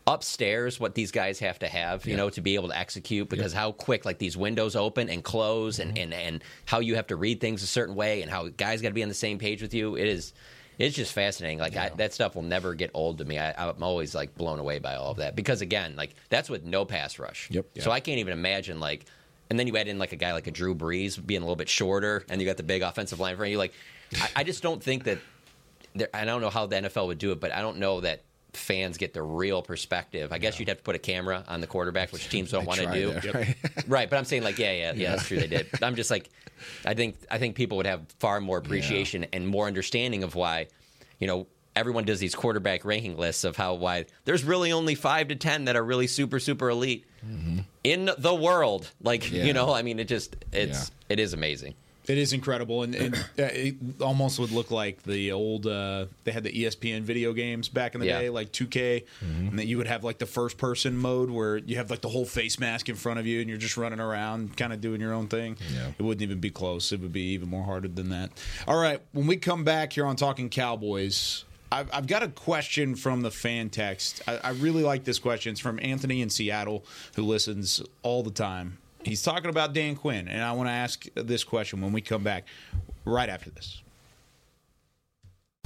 [SPEAKER 5] upstairs, what these guys have to have, you
[SPEAKER 3] Yeah.
[SPEAKER 5] know, to be able to execute because how quick like these windows open and close and, mm-hmm. and and how you have to read things a certain way and how guys got to be on the same page with you. It is. It's just fascinating. Like I, that stuff will never get old to me. I, I'm always like blown away by all of that because again, like that's with no pass rush.
[SPEAKER 3] Yep.
[SPEAKER 5] So I can't even imagine like, and then you add in like a guy like a Drew Brees being a little bit shorter, and you got the big offensive line for you. Like, I, I just don't think that. There, I don't know how the NFL would do it, but I don't know that fans get the real perspective. I guess you'd have to put a camera on the quarterback, which teams don't want to do.
[SPEAKER 3] that, right?
[SPEAKER 5] right, but I'm saying like, yeah, yeah, yeah, that's true. They did. But I'm just like, I think I think people would have far more appreciation and more understanding of why, you know, everyone does these quarterback ranking lists of how why there's really only five to ten that are really super super elite mm-hmm. in the world. Like
[SPEAKER 2] Yeah.
[SPEAKER 5] you know, I mean, it just it's it is amazing.
[SPEAKER 2] It is incredible, and, and it almost would look like the old. Uh, they had the ESPN video games back in the
[SPEAKER 5] Yeah.
[SPEAKER 2] day, like 2K, and that you would have like the first person mode where you have like the whole face mask in front of you, and you're just running around, kind of doing your own thing.
[SPEAKER 3] Yeah.
[SPEAKER 2] It wouldn't even be close. It would be even more harder than that. All right, when we come back here on Talking Cowboys. I've, I've got a question from the fan text. I, I really like this question. It's from Anthony in Seattle, who listens all the time. He's talking about Dan Quinn, and I want to ask this question when we come back, right after this.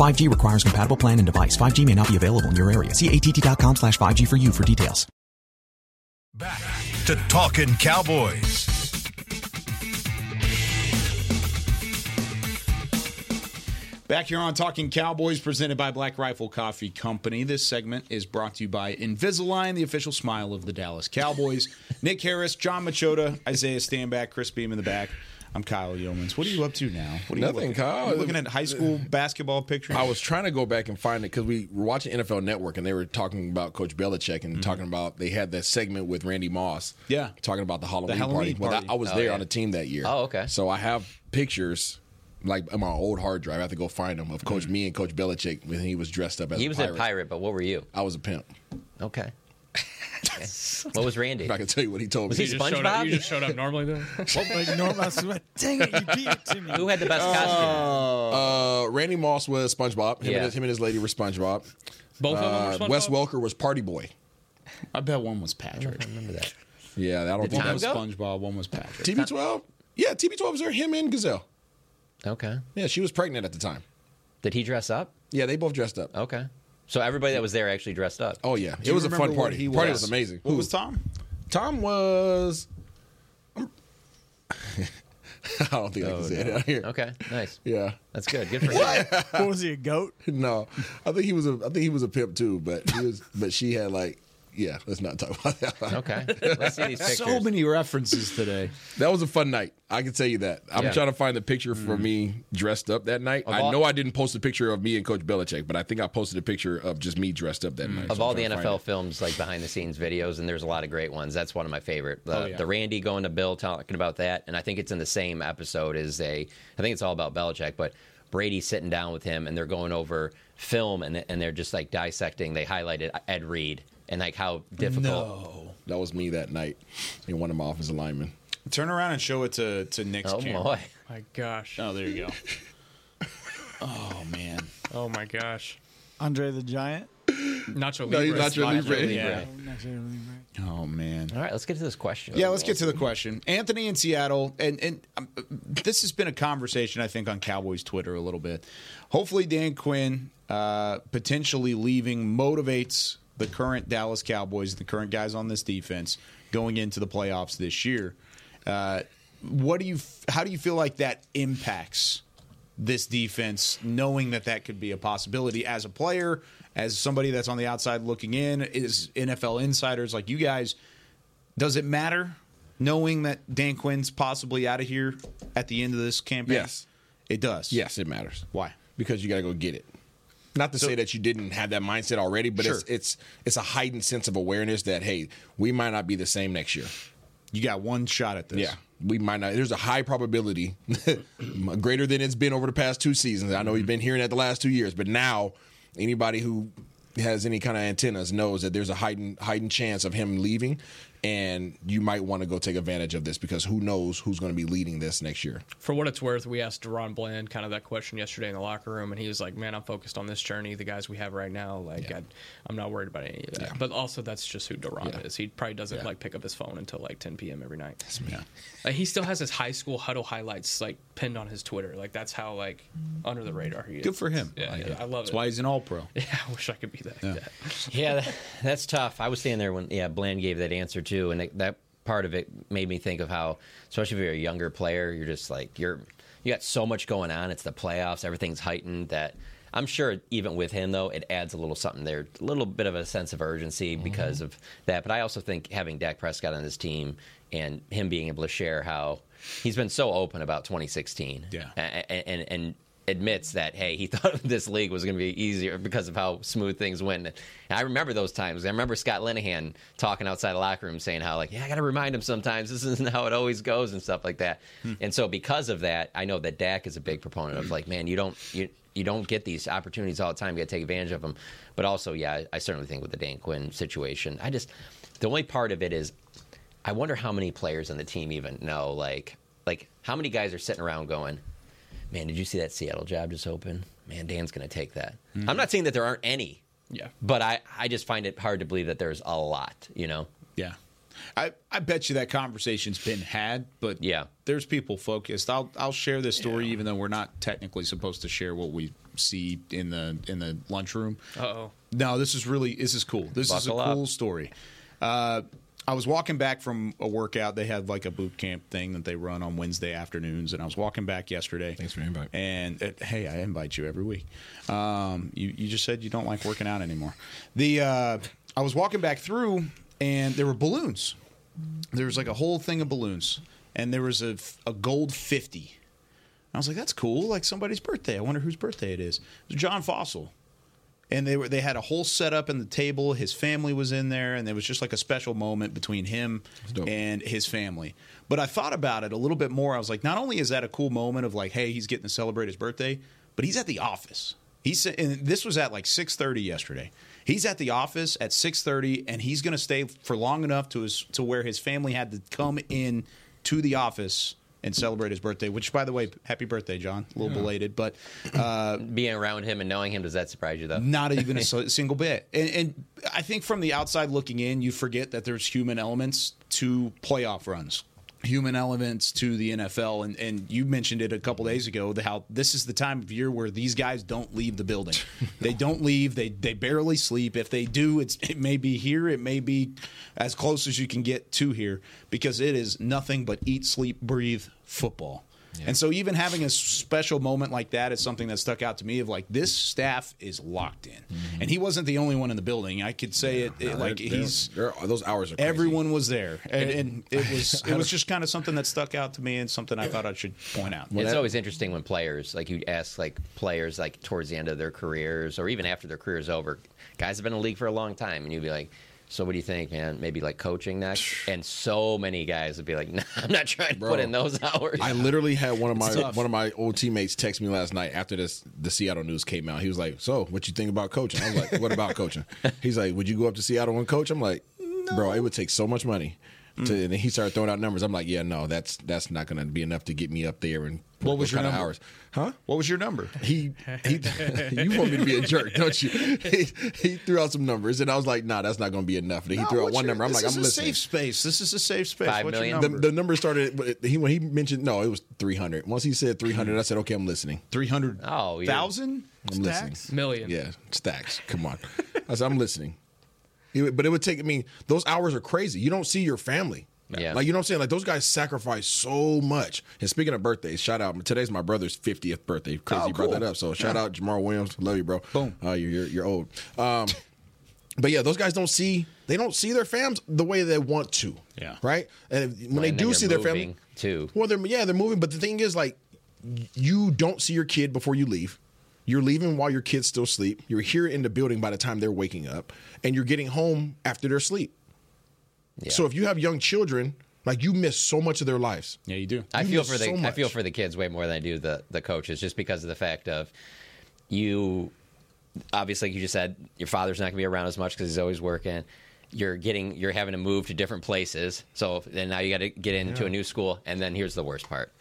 [SPEAKER 7] 5G requires compatible plan and device. 5G may not be available in your area. See att.com slash 5G for you for details.
[SPEAKER 1] Back to Talking Cowboys.
[SPEAKER 2] Back here on Talking Cowboys, presented by Black Rifle Coffee Company. This segment is brought to you by Invisalign, the official smile of the Dallas Cowboys. Nick Harris, John Machota, Isaiah Stanback, Chris Beam in the back. I'm Kyle Youmans. What are you up to now? What are you
[SPEAKER 3] Nothing,
[SPEAKER 2] looking,
[SPEAKER 3] Kyle.
[SPEAKER 2] you looking at high school basketball pictures?
[SPEAKER 3] I was trying to go back and find it because we were watching NFL Network and they were talking about Coach Belichick and talking about they had that segment with Randy Moss.
[SPEAKER 2] Mm-hmm. Yeah.
[SPEAKER 3] talking about the Halloween,
[SPEAKER 2] Halloween
[SPEAKER 3] party. Well. I, I was
[SPEAKER 5] Oh,
[SPEAKER 3] there
[SPEAKER 5] yeah.
[SPEAKER 3] on the team that year.
[SPEAKER 5] Oh, okay.
[SPEAKER 3] So I have pictures. Like on my old hard drive, I have to go find them of Coach me and Coach Belichick when he was dressed up as
[SPEAKER 5] He
[SPEAKER 3] a
[SPEAKER 5] was
[SPEAKER 3] pirate.
[SPEAKER 5] a pirate, but what were you?
[SPEAKER 3] I was a pimp.
[SPEAKER 5] Okay. Okay. what was Randy?
[SPEAKER 3] I can tell you what he told
[SPEAKER 5] Was
[SPEAKER 3] me.
[SPEAKER 5] he
[SPEAKER 4] You just, showed up,
[SPEAKER 5] SpongeBob?
[SPEAKER 4] you just showed up normally then?
[SPEAKER 6] like normal. I was like, Dang it, you beat it to me.
[SPEAKER 5] Who had the best costume?
[SPEAKER 3] Uh, Randy Moss was SpongeBob. Him,
[SPEAKER 5] Yeah.
[SPEAKER 3] and his, him and his lady were SpongeBob.
[SPEAKER 4] Both of them
[SPEAKER 3] Uh,
[SPEAKER 4] were SpongeBob?
[SPEAKER 3] Wes Welker was Party Boy.
[SPEAKER 2] I bet one was Patrick.
[SPEAKER 5] I remember that.
[SPEAKER 3] Yeah, I don't
[SPEAKER 5] Did
[SPEAKER 3] think
[SPEAKER 2] One
[SPEAKER 5] Tom
[SPEAKER 2] was
[SPEAKER 5] go?
[SPEAKER 2] SpongeBob. One was Patrick.
[SPEAKER 3] TB12. Yeah, TB12 was there. Him and Gisele.
[SPEAKER 5] Okay.
[SPEAKER 3] Yeah, she was pregnant at the time.
[SPEAKER 5] Did he dress up?
[SPEAKER 3] Yeah, they both dressed up.
[SPEAKER 5] Okay. So everybody that was there actually dressed up.
[SPEAKER 3] Oh yeah,
[SPEAKER 2] Do
[SPEAKER 3] it was a fun
[SPEAKER 2] what
[SPEAKER 3] party.
[SPEAKER 2] he
[SPEAKER 3] party
[SPEAKER 2] was?
[SPEAKER 3] was amazing.
[SPEAKER 2] What
[SPEAKER 3] Who?
[SPEAKER 2] was Tom?
[SPEAKER 3] Tom was. I don't think I can oh, say it out here.
[SPEAKER 5] Okay. Nice.
[SPEAKER 3] Yeah.
[SPEAKER 5] That's good. Good for him.
[SPEAKER 6] What was he, a goat?
[SPEAKER 3] No, I think he was a. I think he was a pimp too, but he was. but she had like. Yeah, let's not talk about that.
[SPEAKER 5] Okay. Let's see these pictures.
[SPEAKER 2] So many references today.
[SPEAKER 3] That was a fun night. I can tell you that. I'm
[SPEAKER 5] Yeah.
[SPEAKER 3] trying to find the picture for mm. me dressed up that night.
[SPEAKER 5] Of
[SPEAKER 3] I
[SPEAKER 5] all-
[SPEAKER 3] know I didn't post a picture of me and Coach Belichick, but I think I posted a picture of just me dressed up that mm. night.
[SPEAKER 5] Of
[SPEAKER 3] So
[SPEAKER 5] all
[SPEAKER 3] I'm
[SPEAKER 5] the
[SPEAKER 3] trying to find
[SPEAKER 5] NFL
[SPEAKER 3] it.
[SPEAKER 5] films, like behind the scenes videos, and there's a lot of great ones. That's one of my favorite. The,
[SPEAKER 2] Oh, yeah.
[SPEAKER 5] the Randy going to Bill talking about that, and I think it's in the same episode as a. I think it's all about Belichick, but Brady sitting down with him, and they're going over film, and and they're just like dissecting. They highlighted Ed Reed and like how difficult.
[SPEAKER 2] No.
[SPEAKER 3] That was me that night in one of my offensive linemen.
[SPEAKER 2] Turn around and show it to to Nick's
[SPEAKER 5] Oh
[SPEAKER 2] camera.
[SPEAKER 5] boy!
[SPEAKER 4] My gosh.
[SPEAKER 2] Oh, there you go. oh man.
[SPEAKER 4] Oh my gosh.
[SPEAKER 6] Andre the Giant.
[SPEAKER 4] Nacho
[SPEAKER 3] No, he's
[SPEAKER 4] Libre.
[SPEAKER 3] Nacho Libre.
[SPEAKER 5] Libre.
[SPEAKER 2] Yeah. Oh man.
[SPEAKER 5] All right, let's get to this question.
[SPEAKER 2] Yeah, let's get to the question. Anthony in Seattle, and and um, this has been a conversation I think on Cowboys Twitter a little bit. Hopefully, Dan Quinn uh, potentially leaving motivates the current Dallas Cowboys, the current guys on this defense, going into the playoffs this year. Uh, what do you? How do you feel like that impacts this defense, knowing that that could be a possibility as a player, as somebody that's on the outside looking in, is NFL insiders like you guys? Does it matter knowing that Dan Quinn's possibly out of here at the end of this campaign?
[SPEAKER 3] Yes.
[SPEAKER 2] it does.
[SPEAKER 3] Yes, it matters.
[SPEAKER 2] Why?
[SPEAKER 3] Because you got to go get it. Not to say that you didn't have that mindset already, but it's
[SPEAKER 2] Sure.
[SPEAKER 3] it's it's a heightened sense of awareness that hey, we might not be the same next year.
[SPEAKER 2] You got one shot at this.
[SPEAKER 3] Yeah, we might not. There's a high probability, greater than it's been over the past two seasons. I know you've mm-hmm. been hearing that the last two years, but now anybody who has any kind of antennas knows that there's a heightened heightened chance of him leaving, and you might want to go take advantage of this because who knows who's going to be leading this next year.
[SPEAKER 4] For what it's worth, we asked DaRon Bland kind of that question yesterday in the locker room, and he was like, "Man, I'm focused on this journey. The guys we have right now, like, I, I'm not worried about any of that." But also, that's just who DaRon
[SPEAKER 3] Yeah.
[SPEAKER 4] is. He probably doesn't
[SPEAKER 3] Yeah.
[SPEAKER 4] like pick up his phone until like 10 p.m. every night.
[SPEAKER 3] That's me.
[SPEAKER 4] Like, he still has his high school huddle highlights like pinned on his Twitter. Like that's how like under the radar he is.
[SPEAKER 2] Good for him.
[SPEAKER 4] Yeah,
[SPEAKER 2] Like
[SPEAKER 4] yeah,
[SPEAKER 2] it.
[SPEAKER 4] I love
[SPEAKER 2] That's
[SPEAKER 4] it.
[SPEAKER 2] why he's an All Pro.
[SPEAKER 4] yeah, I wish I could be that.
[SPEAKER 2] Yeah.
[SPEAKER 4] dad.
[SPEAKER 5] Yeah, that, that's tough. I was standing there when yeah Bland gave that answer too, and that, that part of it made me think of how, especially if you're a younger player, you're just like you're you got so much going on. It's the playoffs, everything's heightened. That I'm sure even with him though, it adds a little something there, a little bit of a sense of urgency mm-hmm. because of that. But I also think having Dak Prescott on this team and him being able to share how he's been so open about 2016,
[SPEAKER 2] Yeah.
[SPEAKER 5] and, and, and admits that hey he thought this league was going to be easier because of how smooth things went. And i remember those times. I remember scott linehan talking outside the locker room saying how like yeah i gotta remind him sometimes. This isn't how it always goes and stuff like that. Hmm. And so because of that i know that dak is a big proponent of like man you don't you you don't get these opportunities all the time. You gotta take advantage of them but also yeah i, I certainly think with the dan quinn situation i just the only part of it is i wonder how many players on the team even know like like how many guys are sitting around going man, did you see that Seattle job just open? Man, Dan's going to take that. I'm not saying that there aren't any,
[SPEAKER 4] Yeah.
[SPEAKER 5] but I, I just find it hard to believe that there's a lot, you know?
[SPEAKER 2] Yeah. I, I bet you that conversation's been had, but
[SPEAKER 5] Yeah.
[SPEAKER 2] there's people focused. I'll I'll share this story even though we're not technically supposed to share what we see in the in the lunchroom.
[SPEAKER 4] Uh oh.
[SPEAKER 2] No, this is really this is cool. This is a
[SPEAKER 5] up.
[SPEAKER 2] cool story. Uh, I was walking back from a workout. They have like a boot camp thing that they run on Wednesday afternoons, and I was walking back yesterday.
[SPEAKER 3] Thanks for invite.
[SPEAKER 2] And uh, hey, I invite you every week. Um, you you just said you don't like working out anymore. The uh, I was walking back through, and there were balloons. There was like a whole thing of balloons and there was a, a gold 50. I was like, that's cool. Like somebody's birthday. I wonder whose birthday it is. It was John Fassel. And they were they had a whole setup in the table. His family was in there, and it was just like a special moment between him and his family. But I thought about it a little bit more. I was like, not only is that a cool moment of like, hey, he's getting to celebrate his birthday, but he's at the office. He's and this was at like six thirty yesterday. He's at the office at six thirty, and he's going to stay for long enough to his to where his family had to come in to the office and celebrate his birthday. Which, by the way, happy birthday, John! A little
[SPEAKER 5] Yeah.
[SPEAKER 2] belated, but uh,
[SPEAKER 5] Being around him and knowing him, does that surprise you though?
[SPEAKER 2] not even a single bit. And, and I think from the outside looking in, you forget that there's human elements to playoff runs, human elements to the NFL. And, and you mentioned it a couple days ago the, how this is the time of year where these guys don't leave the building. they don't leave. They they barely sleep. If they do, it's it may be here. It may be as close as you can get to here because it is nothing but eat, sleep, breathe football. And so even having a special moment like that is something that stuck out to me of like this staff is locked in. Mm-hmm. And he wasn't the only one in the building. I could say it, it
[SPEAKER 3] No,
[SPEAKER 2] like
[SPEAKER 3] they're-
[SPEAKER 2] he's
[SPEAKER 3] they're- they're- those hours are crazy.
[SPEAKER 2] everyone was there. And, and it was it was just kind of something that stuck out to me and something I thought I should point out.
[SPEAKER 5] it's always interesting when players like you ask like players like towards the end of their careers or even after their career is over guys have been in the league for a long time and you'd be like so what do you think man maybe like coaching next and so many guys would be like nah, i'm not trying to
[SPEAKER 3] Bro,
[SPEAKER 5] put in those hours
[SPEAKER 3] I literally had one of my one of my old teammates text me last night after this the Seattle news came out. He was like, "So, what you think about coaching?" I was like, "What about coaching?" He's like, "Would you go up to Seattle and coach?" I'm like, "Bro, it would take so much money."
[SPEAKER 2] Mm.
[SPEAKER 3] To, and then he started throwing out numbers. I'm like, "Yeah, no, that's that's not going to be enough to get me up there and
[SPEAKER 2] What was
[SPEAKER 3] those
[SPEAKER 2] your number?
[SPEAKER 3] hours." Huh?
[SPEAKER 2] What was your number?
[SPEAKER 3] He he you want me to be a jerk, don't you? He, he threw out some numbers and I was like, "Nah, that's not going to be enough." And he
[SPEAKER 2] No,
[SPEAKER 3] threw out one
[SPEAKER 2] your-
[SPEAKER 3] number. I'm like, "I'm
[SPEAKER 2] a
[SPEAKER 3] listening."
[SPEAKER 2] safe space. This is a safe space.
[SPEAKER 5] Five
[SPEAKER 2] What's your
[SPEAKER 5] million?
[SPEAKER 3] The,
[SPEAKER 2] number?
[SPEAKER 3] the number started. He when he mentioned no, it was three hundred. Once he said three hundred, I said, "Okay, I'm listening."
[SPEAKER 2] Three hundred
[SPEAKER 5] oh
[SPEAKER 2] thousand
[SPEAKER 3] I'm listening.
[SPEAKER 4] Million.
[SPEAKER 3] Yeah, stacks. Come on. I said, I'm listening. It but it would take. I mean, those hours are crazy. You don't see your family.
[SPEAKER 5] Yeah.
[SPEAKER 3] Like you know what I'm saying? Like those guys sacrifice so much. And speaking of birthdays, shout out. Today's my brother's 50th birthday. Crazy
[SPEAKER 2] Oh,
[SPEAKER 3] you brought that up. So shout
[SPEAKER 2] Yeah.
[SPEAKER 3] out Jamal Williams. Love you, bro.
[SPEAKER 2] Boom.
[SPEAKER 3] Uh, you're, you're you're old. Um, but yeah, those guys don't see they don't see their fams the way they want to.
[SPEAKER 2] Yeah.
[SPEAKER 3] Right. And when
[SPEAKER 5] Well,
[SPEAKER 3] they
[SPEAKER 5] and
[SPEAKER 3] do see their family,
[SPEAKER 5] too
[SPEAKER 3] well, they're yeah, they're moving. But the thing is, like, you don't see your kid before you leave. You're leaving while your kids still sleep. You're here in the building by the time they're waking up, and you're getting home after their sleep. So if you have young children, like you miss so much of their lives.
[SPEAKER 2] Yeah, you do.
[SPEAKER 5] I feel for the
[SPEAKER 3] so
[SPEAKER 5] I feel for the kids way more than I do the the coaches, just because of the fact of you. Obviously, like you just said, your father's not going to be around as much because he's always working. You're getting you're having to move to different places, so then now you got to get into
[SPEAKER 3] Yeah.
[SPEAKER 5] a new school, and then here's the worst part: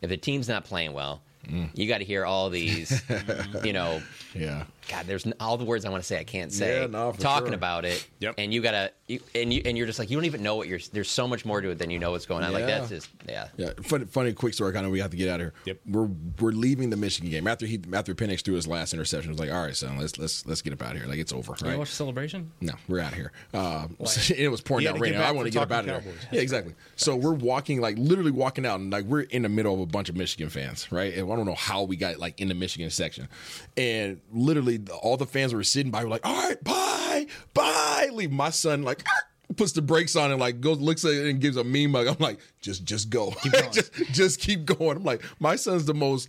[SPEAKER 5] if the team's not playing well, mm. you got to hear all these, you know,
[SPEAKER 3] Yeah.
[SPEAKER 5] God, there's n- all the words I want to say I can't say.
[SPEAKER 3] Yeah, no, for
[SPEAKER 5] talking
[SPEAKER 3] sure.
[SPEAKER 5] about it,
[SPEAKER 2] Yep.
[SPEAKER 5] and you gotta, you, and you, and you're just like you don't even know what you're. There's so much more to it than you know what's going on. Like that's just, yeah.
[SPEAKER 3] Yeah, funny, funny quick story. Kind of, we have to get out of here.
[SPEAKER 2] Yep.
[SPEAKER 3] We're we're leaving the Michigan game after he after Penix threw his last interception. It was like, all right, son, let's let's let's get up out of here. Like it's over.
[SPEAKER 4] You
[SPEAKER 3] Right?
[SPEAKER 4] watch the celebration?
[SPEAKER 3] No, we're out of here. Um, it was pouring down rain. I want to get up out of there.
[SPEAKER 2] Cowboys.
[SPEAKER 3] Yeah, exactly. So we're walking, like literally walking out, and like we're in the middle of a bunch of Michigan fans, right? And I don't know how we got like in the Michigan section, and literally all the fans were sitting by, were like, all right, bye, bye. Leave my son like. Puts the brakes on and like goes looks at it and gives a meme mug. I'm like, just just go, just just keep going. I'm like, my son's the most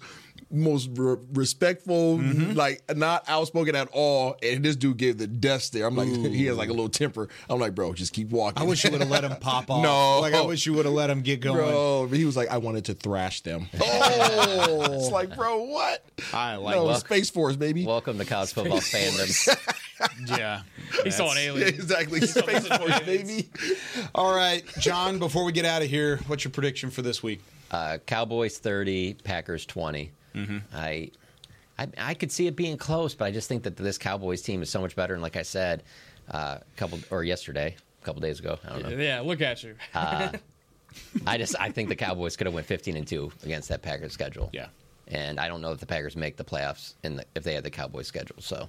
[SPEAKER 3] most re- respectful,
[SPEAKER 2] Mm-hmm.
[SPEAKER 3] like not outspoken at all. And this dude gave the death stare. I'm like, he has like a little temper. I'm like, bro, just keep walking.
[SPEAKER 2] I wish you would have let him pop off.
[SPEAKER 3] No.
[SPEAKER 2] like I wish you would have let him get going.
[SPEAKER 3] Bro, he was like, I wanted to thrash them. Oh, it's like, bro, what?
[SPEAKER 2] I like
[SPEAKER 3] no,
[SPEAKER 5] Welcome-
[SPEAKER 3] Space Force, baby.
[SPEAKER 5] Welcome to college football fandom.
[SPEAKER 2] Yeah.
[SPEAKER 4] He saw an
[SPEAKER 3] Yeah,
[SPEAKER 4] alien.
[SPEAKER 3] exactly. Space Force, baby.
[SPEAKER 2] All right, John, before we get out of here, what's your prediction for this week?
[SPEAKER 5] Uh, Cowboys 30, Packers 20. I, I I could see it being close, but I just think that this Cowboys team is so much better. And like I said, uh, a couple or yesterday, a couple days ago, I don't know.
[SPEAKER 4] Yeah, look at you.
[SPEAKER 5] I just I think the Cowboys could have went 15 and two against that Packers schedule.
[SPEAKER 2] Yeah.
[SPEAKER 5] and I don't know if the Packers make the playoffs in the, if they had the Cowboys schedule. So,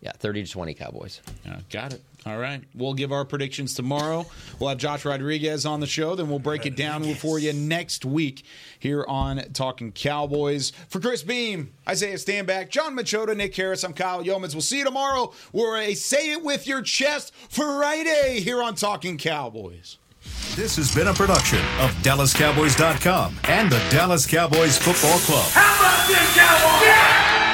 [SPEAKER 5] yeah, 30 to 20 Cowboys.
[SPEAKER 2] Uh, got it. All right. We'll give our predictions tomorrow. We'll have Josh Rodriguez on the show. Then we'll break it down for you next week here on Talking Cowboys. For Chris Beam, Isaiah Stanback, John Machota, Nick Harris, I'm Kyle Youmans. We'll see you tomorrow. We're a Say It With Your Chest Friday here on Talking Cowboys.
[SPEAKER 8] This has been a production of DallasCowboys.com and the Dallas Cowboys Football Club.
[SPEAKER 9] How about this, Cowboys? Yeah!